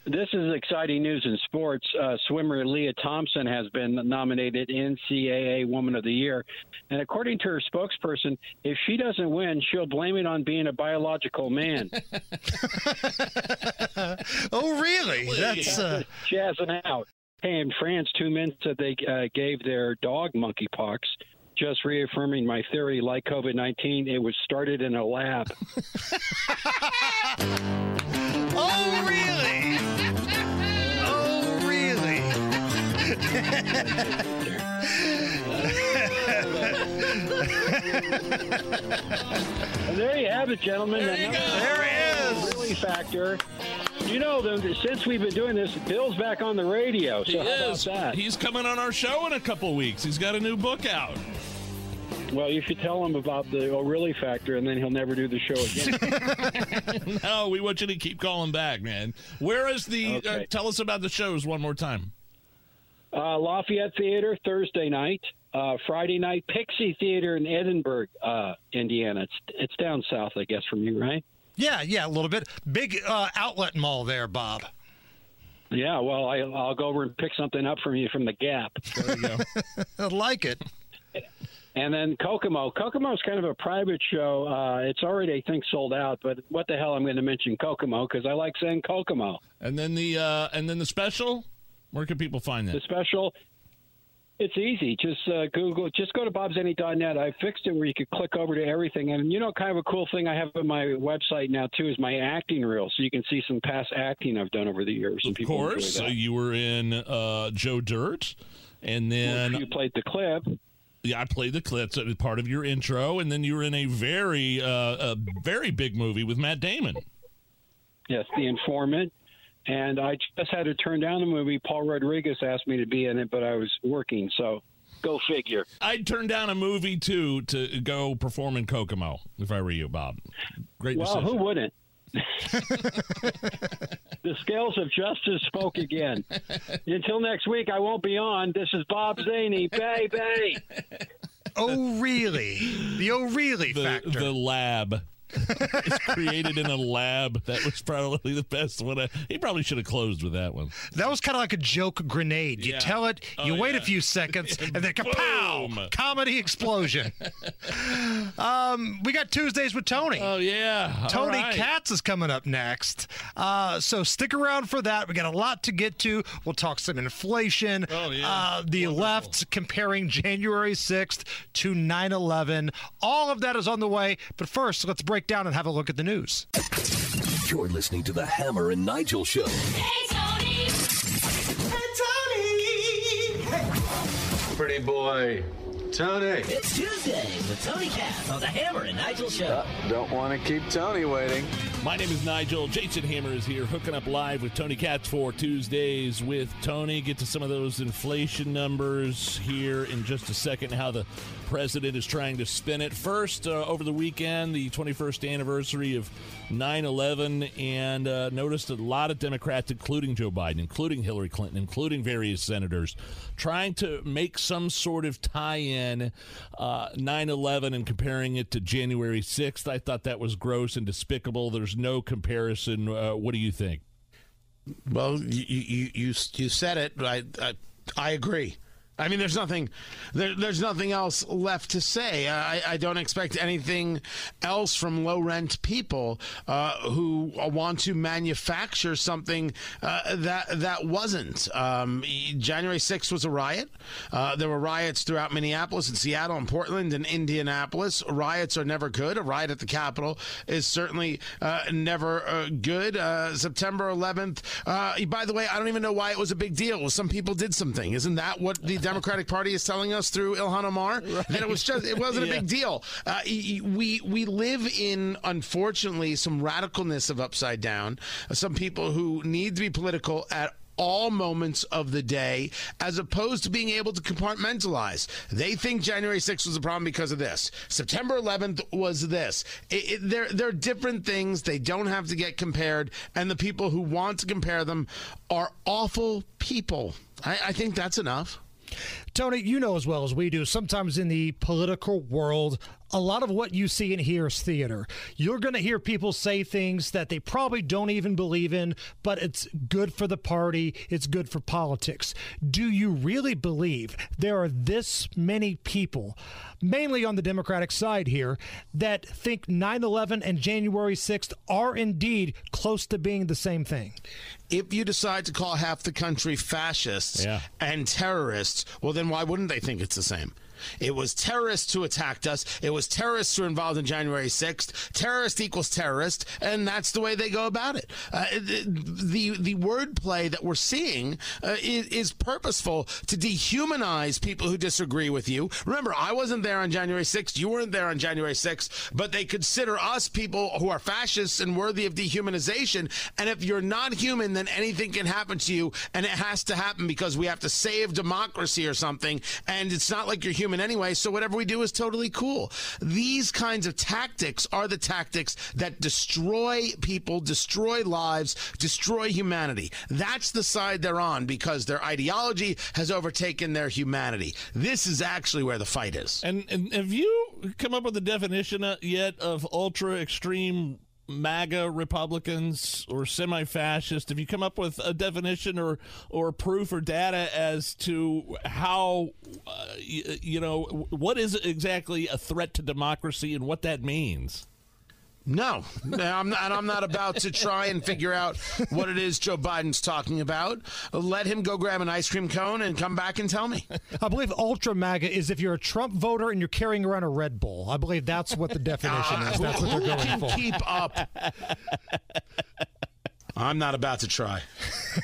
Yes. This is exciting news in sports. Uh, swimmer Lia Thomas has been nominated NCAA Woman of the Year. And according to her spokesperson, if she doesn't win, she'll blame it on being a biological man. Oh, really? That's. Uh, Jazzing out. Hey, in France, two men said they uh, gave their dog monkeypox. Just reaffirming my theory, like COVID 19, it was started in a lab. Oh, There you have it, gentlemen. There you. There he is. Really factor. You know, the, since we've been doing this, Bill's back on the radio. So He how about is. that? He's coming on our show in a couple weeks. He's got a new book out. Well, you should tell him about the O'Reilly factor, and then he'll never do the show again. no, we want you to keep calling back, man. Where is the? Uh, tell us about the shows one more time. Uh, Lafayette Theater Thursday night, uh, Friday night Pixie Theater in Edinburgh, uh, Indiana. It's it's down south, I guess, from you, right? Yeah, yeah, a little bit. Big uh, outlet mall there, Bob. Yeah. Well, I, I'll go over and pick something up from you from the Gap. There you go. I like it. And then Kokomo. Kokomo is kind of a private show. Uh, it's already, I think, sold out. But what the hell? I'm going to mention Kokomo because I like saying Kokomo. and then the uh, and then the special. Where can people find The that? special. It's easy. Just uh, Google. Just go to bobzany.net. I fixed it where you could click over to everything. And you know, kind of a cool thing I have on my website now too is my acting reel, so you can see some past acting I've done over the years. Of course, so you were in uh, Joe Dirt, and then you played the clip. Yeah, I played the clips as part of your intro, and then you were in a very, uh, a very big movie with Matt Damon. Yes, The Informant. And I just had to turn down the movie. Paul Rodriguez asked me to be in it, but I was working, so go figure. I'd turn down a movie too to go perform in Kokomo if I were you, Bob. Great well, decision. who wouldn't? the scales of justice spoke again. Until next week, I won't be on. This is Bob Zany, baby. Oh, really? The oh, really the, factor. the lab. It's created in a lab. That was probably the best one. I, he probably should have closed with that one. That was kind of like a joke grenade. You Yeah. tell it, you Oh, wait a few seconds, and then kapow! Comedy explosion. um, we got Tuesdays with Tony. Oh yeah, Tony right. Katz is coming up next. Uh, so stick around for that. We got a lot to get to. We'll talk some inflation. Oh, yeah. Uh, the left comparing January 6th to 9 11. All of that is on the way. But first, let's break down and have a look at the news. You're listening to the Hammer and Nigel Show. Hey Tony! Hey Tony! Pretty boy. Tony. It's Tuesday with Tony Katz on the Hammer and Nigel Show. Uh, don't want to keep Tony waiting. My name is Nigel. Jason Hammer is here, hooking up live with Tony Katz for Tuesdays with Tony. Get to some of those inflation numbers here in just a second. How the president is trying to spin it. First, uh, over the weekend, the 21st anniversary of 9 11, and uh, noticed a lot of Democrats, including Joe Biden, including Hillary Clinton, including various senators, trying to make some sort of tie in 9 11 and comparing it to January 6th. I thought that was gross and despicable. There's no comparison. Uh, what do you think? Well, you you you, you said it. I, I I agree. I mean, there's nothing, there, there's nothing else left to say. I, I don't expect anything else from low rent people uh, who want to manufacture something uh, that that wasn't. Um, January 6th was a riot. Uh, there were riots throughout Minneapolis and Seattle and Portland and Indianapolis. Riots are never good. A riot at the Capitol is certainly uh, never uh, good. Uh, September 11th. Uh, by the way, I don't even know why it was a big deal. Some people did something. Isn't that what the Democratic Party is telling us through Ilhan Omar? That it was just it wasn't Yeah. a big deal. Uh, we we live in unfortunately some radicalness of upside down. Uh, some people who need to be political at all moments of the day as opposed to being able to compartmentalize. They think January 6th was a problem because of this. September 11th was this. It, it, they're, they're different things. They don't have to get compared. And the people who want to compare them are awful people. I, I think that's enough. Tony, you know as well as we do, sometimes in the political world, a lot of what you see and hear is theater. You're going to hear people say things that they probably don't even believe in, but it's good for the party, it's good for politics. Do you really believe there are this many people, mainly on the Democratic side here, that think 9 11 and January 6th are indeed close to being the same thing? If you decide to call half the country fascists Yeah. and terrorists, well, then why wouldn't they think it's the same? It was terrorists who attacked us. It was terrorists who were involved in January 6th. Terrorist equals terrorist, and that's the way they go about it. Uh, the, the wordplay that we're seeing uh, is, is purposeful to dehumanize people who disagree with you. Remember, I wasn't there on January 6th. You weren't there on January 6th, but they consider us people who are fascists and worthy of dehumanization. And if you're not human, then anything can happen to you, and it has to happen because we have to save democracy or something. And it's not like you're human anyway, so whatever we do is totally cool. These kinds of tactics are the tactics that destroy people, destroy lives, destroy humanity. That's the side they're on because their ideology has overtaken their humanity. This is actually where the fight is. And, and have you come up with a definition uh, yet of ultra extreme MAGA Republicans or semi-fascist? Have you come up with a definition or or proof or data as to how uh, you, you know what is exactly a threat to democracy and what that means? No, I'm not, and I'm not about to try and figure out what it is Joe Biden's talking about. Let him go grab an ice cream cone and come back and tell me. I believe ultra MAGA is if you're a Trump voter and you're carrying around a Red Bull. I believe that's what the definition uh, is. That's what they're going for. keep up? I'm not about to try.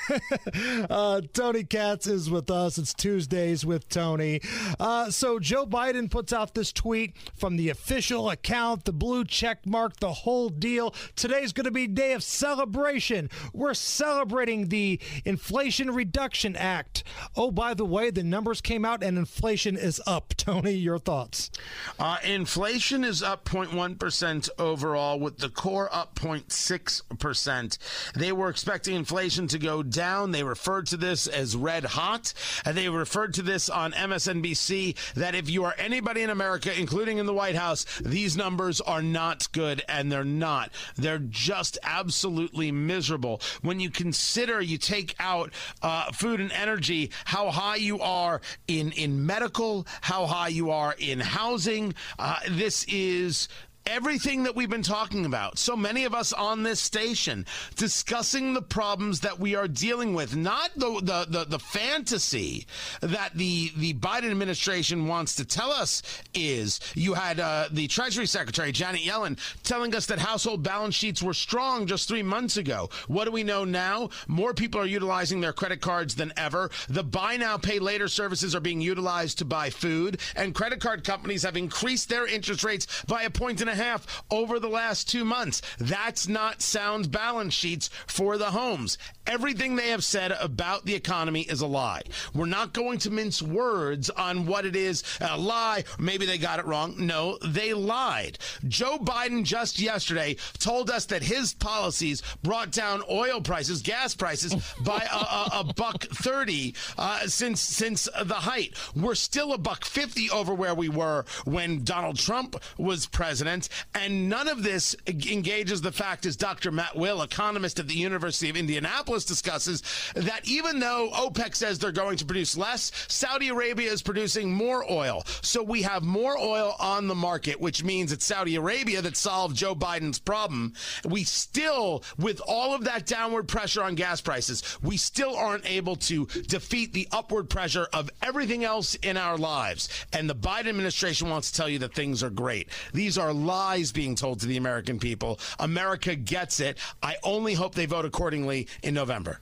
uh, Tony Katz is with us. It's Tuesdays with Tony. Uh, so Joe Biden puts out this tweet from the official account, the blue check mark, the whole deal. Today's going to be day of celebration. We're celebrating the Inflation Reduction Act. Oh, by the way, the numbers came out and inflation is up. Tony, your thoughts? Uh, inflation is up 0.1% overall, with the core up 0.6%. They were expecting inflation to go down. They referred to this as red hot. And they referred to this on MSNBC that if you are anybody in America, including in the White House, these numbers are not good, and they're not. They're just absolutely miserable. When you consider, you take out uh, food and energy, how high you are in, in medical, how high you are in housing. Uh, this is everything that we've been talking about. So many of us on this station discussing the problems that we are dealing with, not the the, the, the fantasy that the the Biden administration wants to tell us is. You had uh, the Treasury Secretary Janet Yellen telling us that household balance sheets were strong just three months ago. What do we know now? More people are utilizing their credit cards than ever. The buy now, pay later services are being utilized to buy food, and credit card companies have increased their interest rates by a point and a half over the last two months. That's not sound balance sheets for the homes. Everything they have said about the economy is a lie. We're not going to mince words on what it is a lie. Maybe they got it wrong. No, they lied. Joe Biden just yesterday told us that his policies brought down oil prices, gas prices by a, a, a buck thirty uh, since since the height. We're still a buck fifty over where we were when Donald Trump was president, and none of this engages the fact, as Dr. Matt Will, economist at the University of Indianapolis, discusses that even though OPEC says they're going to produce less, Saudi Arabia is producing more oil. So we have more oil on the market, which means it's Saudi Arabia that solved Joe Biden's problem. We still, with all of that downward pressure on gas prices, we still aren't able to defeat the upward pressure of everything else in our lives. And the Biden administration wants to tell you that things are great. These are lies being told to the American people. America gets it. I only hope they vote accordingly in November.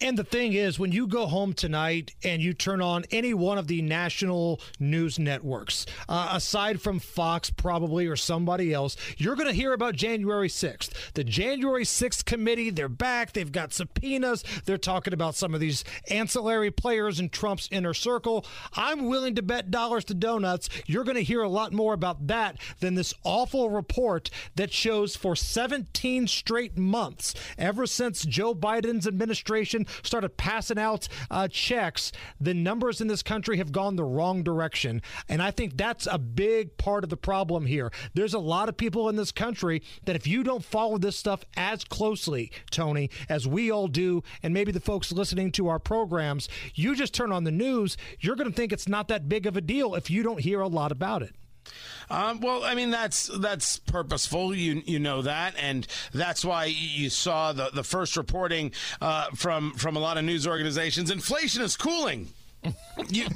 And the thing is, when you go home tonight and you turn on any one of the national news networks, uh, aside from Fox probably or somebody else, you're going to hear about January 6th. The January 6th committee, they're back. They've got subpoenas. They're talking about some of these ancillary players in Trump's inner circle. I'm willing to bet dollars to donuts. You're going to hear a lot more about that than this awful report that shows for 17 straight months, ever since Joe Biden's administration started passing out uh, checks, the numbers in this country have gone the wrong direction. And I think that's a big part of the problem here. There's a lot of people in this country that if you don't follow this stuff as closely, Tony, as we all do, and maybe the folks listening to our programs, you just turn on the news, you're going to think it's not that big of a deal if you don't hear a lot about it. Um, well, I mean that's that's purposeful. You you know that, and that's why you saw the the first reporting uh, from from a lot of news organizations. Inflation is cooling. You,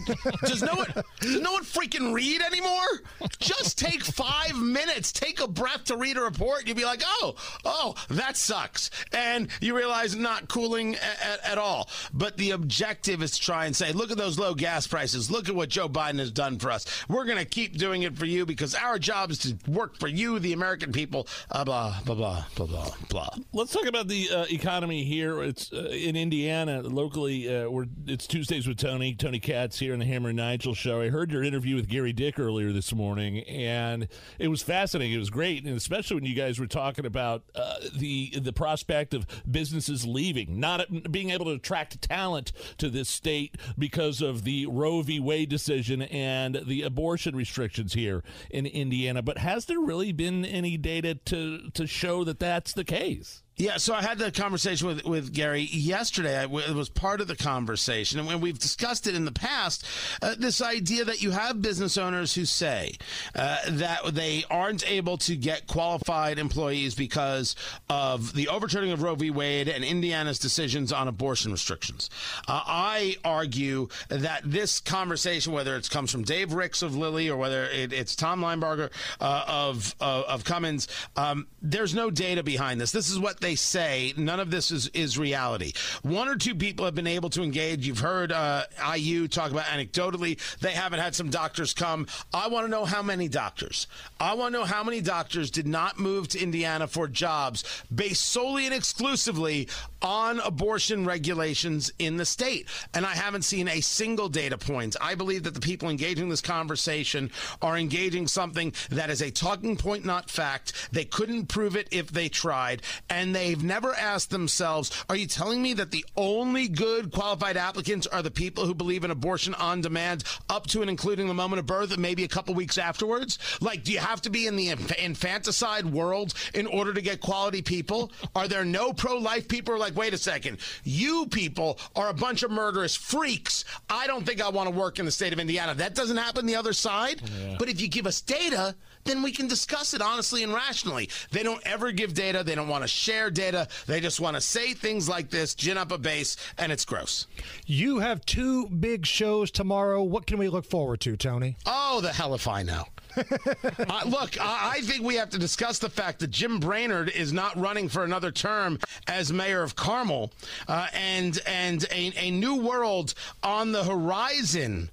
does no one does no one freaking read anymore? Just take five minutes, take a breath to read a report. You'd be like, oh, oh, that sucks, and you realize not cooling at, at, all. But the objective is to try and say, look at those low gas prices. Look at what Joe Biden has done for us. We're to keep doing it for you because our job is to work for you, the American people. Uh, blah blah blah blah blah blah. Let's talk about the uh, economy here. It's uh, in Indiana locally. Uh, we're it's Tuesdays with Tony. Tony Katz here on the Hammer and Nigel show. I heard your interview with Gary Dick earlier this morning, and it was fascinating. It was great, and especially when you guys were talking about uh, the the prospect of businesses leaving, not being able to attract talent to this state because of the Roe v. Wade decision and the abortion restrictions here in Indiana. But has there really been any data to to show that that's the case? Yeah, so I had the conversation with, with Gary yesterday. It was part of the conversation. And when we've discussed it in the past, uh, this idea that you have business owners who say uh, that they aren't able to get qualified employees because of the overturning of Roe v. Wade and Indiana's decisions on abortion restrictions. Uh, I argue that this conversation, whether it comes from Dave Ricks of Lilly or whether it, it's Tom Linebarger uh, of, of, of Cummins, um, there's no data behind this. This is what they say. None of this is, is reality. One or two people have been able to engage. You've heard uh, IU talk about anecdotally. They haven't had some doctors come. I want to know how many doctors. I want to know how many doctors did not move to Indiana for jobs based solely and exclusively on abortion regulations in the state. And I haven't seen a single data point. I believe that the people engaging this conversation are engaging something that is a talking point, not fact. They couldn't prove it if they tried. And they've never asked themselves, are you telling me that the only good qualified applicants are the people who believe in abortion on demand up to and including the moment of birth and maybe a couple weeks afterwards? Like, do you have to be in the infanticide world in order to get quality people? Are there no pro life people like, wait a second, you people are a bunch of murderous freaks. I don't think I want to work in the state of Indiana. That doesn't happen the other side. Yeah. But if you give us data, then we can discuss it honestly and rationally. They don't ever give data. They don't want to share data. They just want to say things like this, gin up a base, and it's gross. You have two big shows tomorrow. What can we look forward to, Tony? Oh, the hell if I know. uh, look, I, I think we have to discuss the fact that Jim Brainard is not running for another term as mayor of Carmel, uh, and and a, a new world on the horizon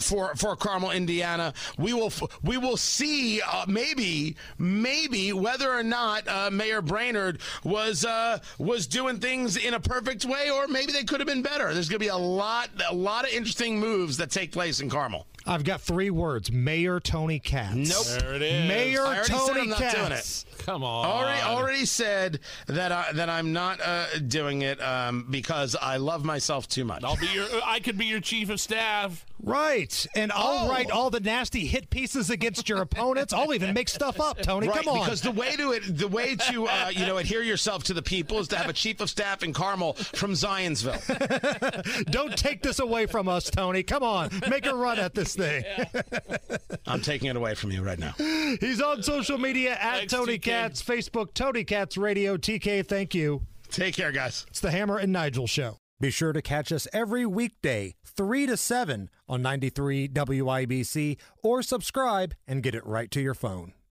for for Carmel, Indiana. We will we will see uh, maybe maybe whether or not uh, Mayor Brainard was uh, was doing things in a perfect way, or maybe they could have been better. There's going to be a lot a lot of interesting moves that take place in Carmel. I've got three words: Mayor Tony Katz. Nope. There it is. Mayor Tony Katz. Come on. Already, already said that I, that I'm not uh, doing it um, because I love myself too much. I'll be your. I could be your chief of staff. Right, and I'll oh. write all the nasty hit pieces against your opponents. I'll even make stuff up, Tony. Right, Come on. Because the way to it, the way to uh, you know adhere yourself to the people is to have a chief of staff in Carmel from Zionsville. Don't take this away from us, Tony. Come on, make a run at this thing. I'm taking it away from you right now. He's on social media at Thanks, Tony TK. Katz, Facebook Tony Katz Radio. TK, thank you. Take care, guys. It's the Hammer and Nigel Show. Be sure to catch us every weekday, 3 to 7 on 93 WIBC or subscribe and get it right to your phone.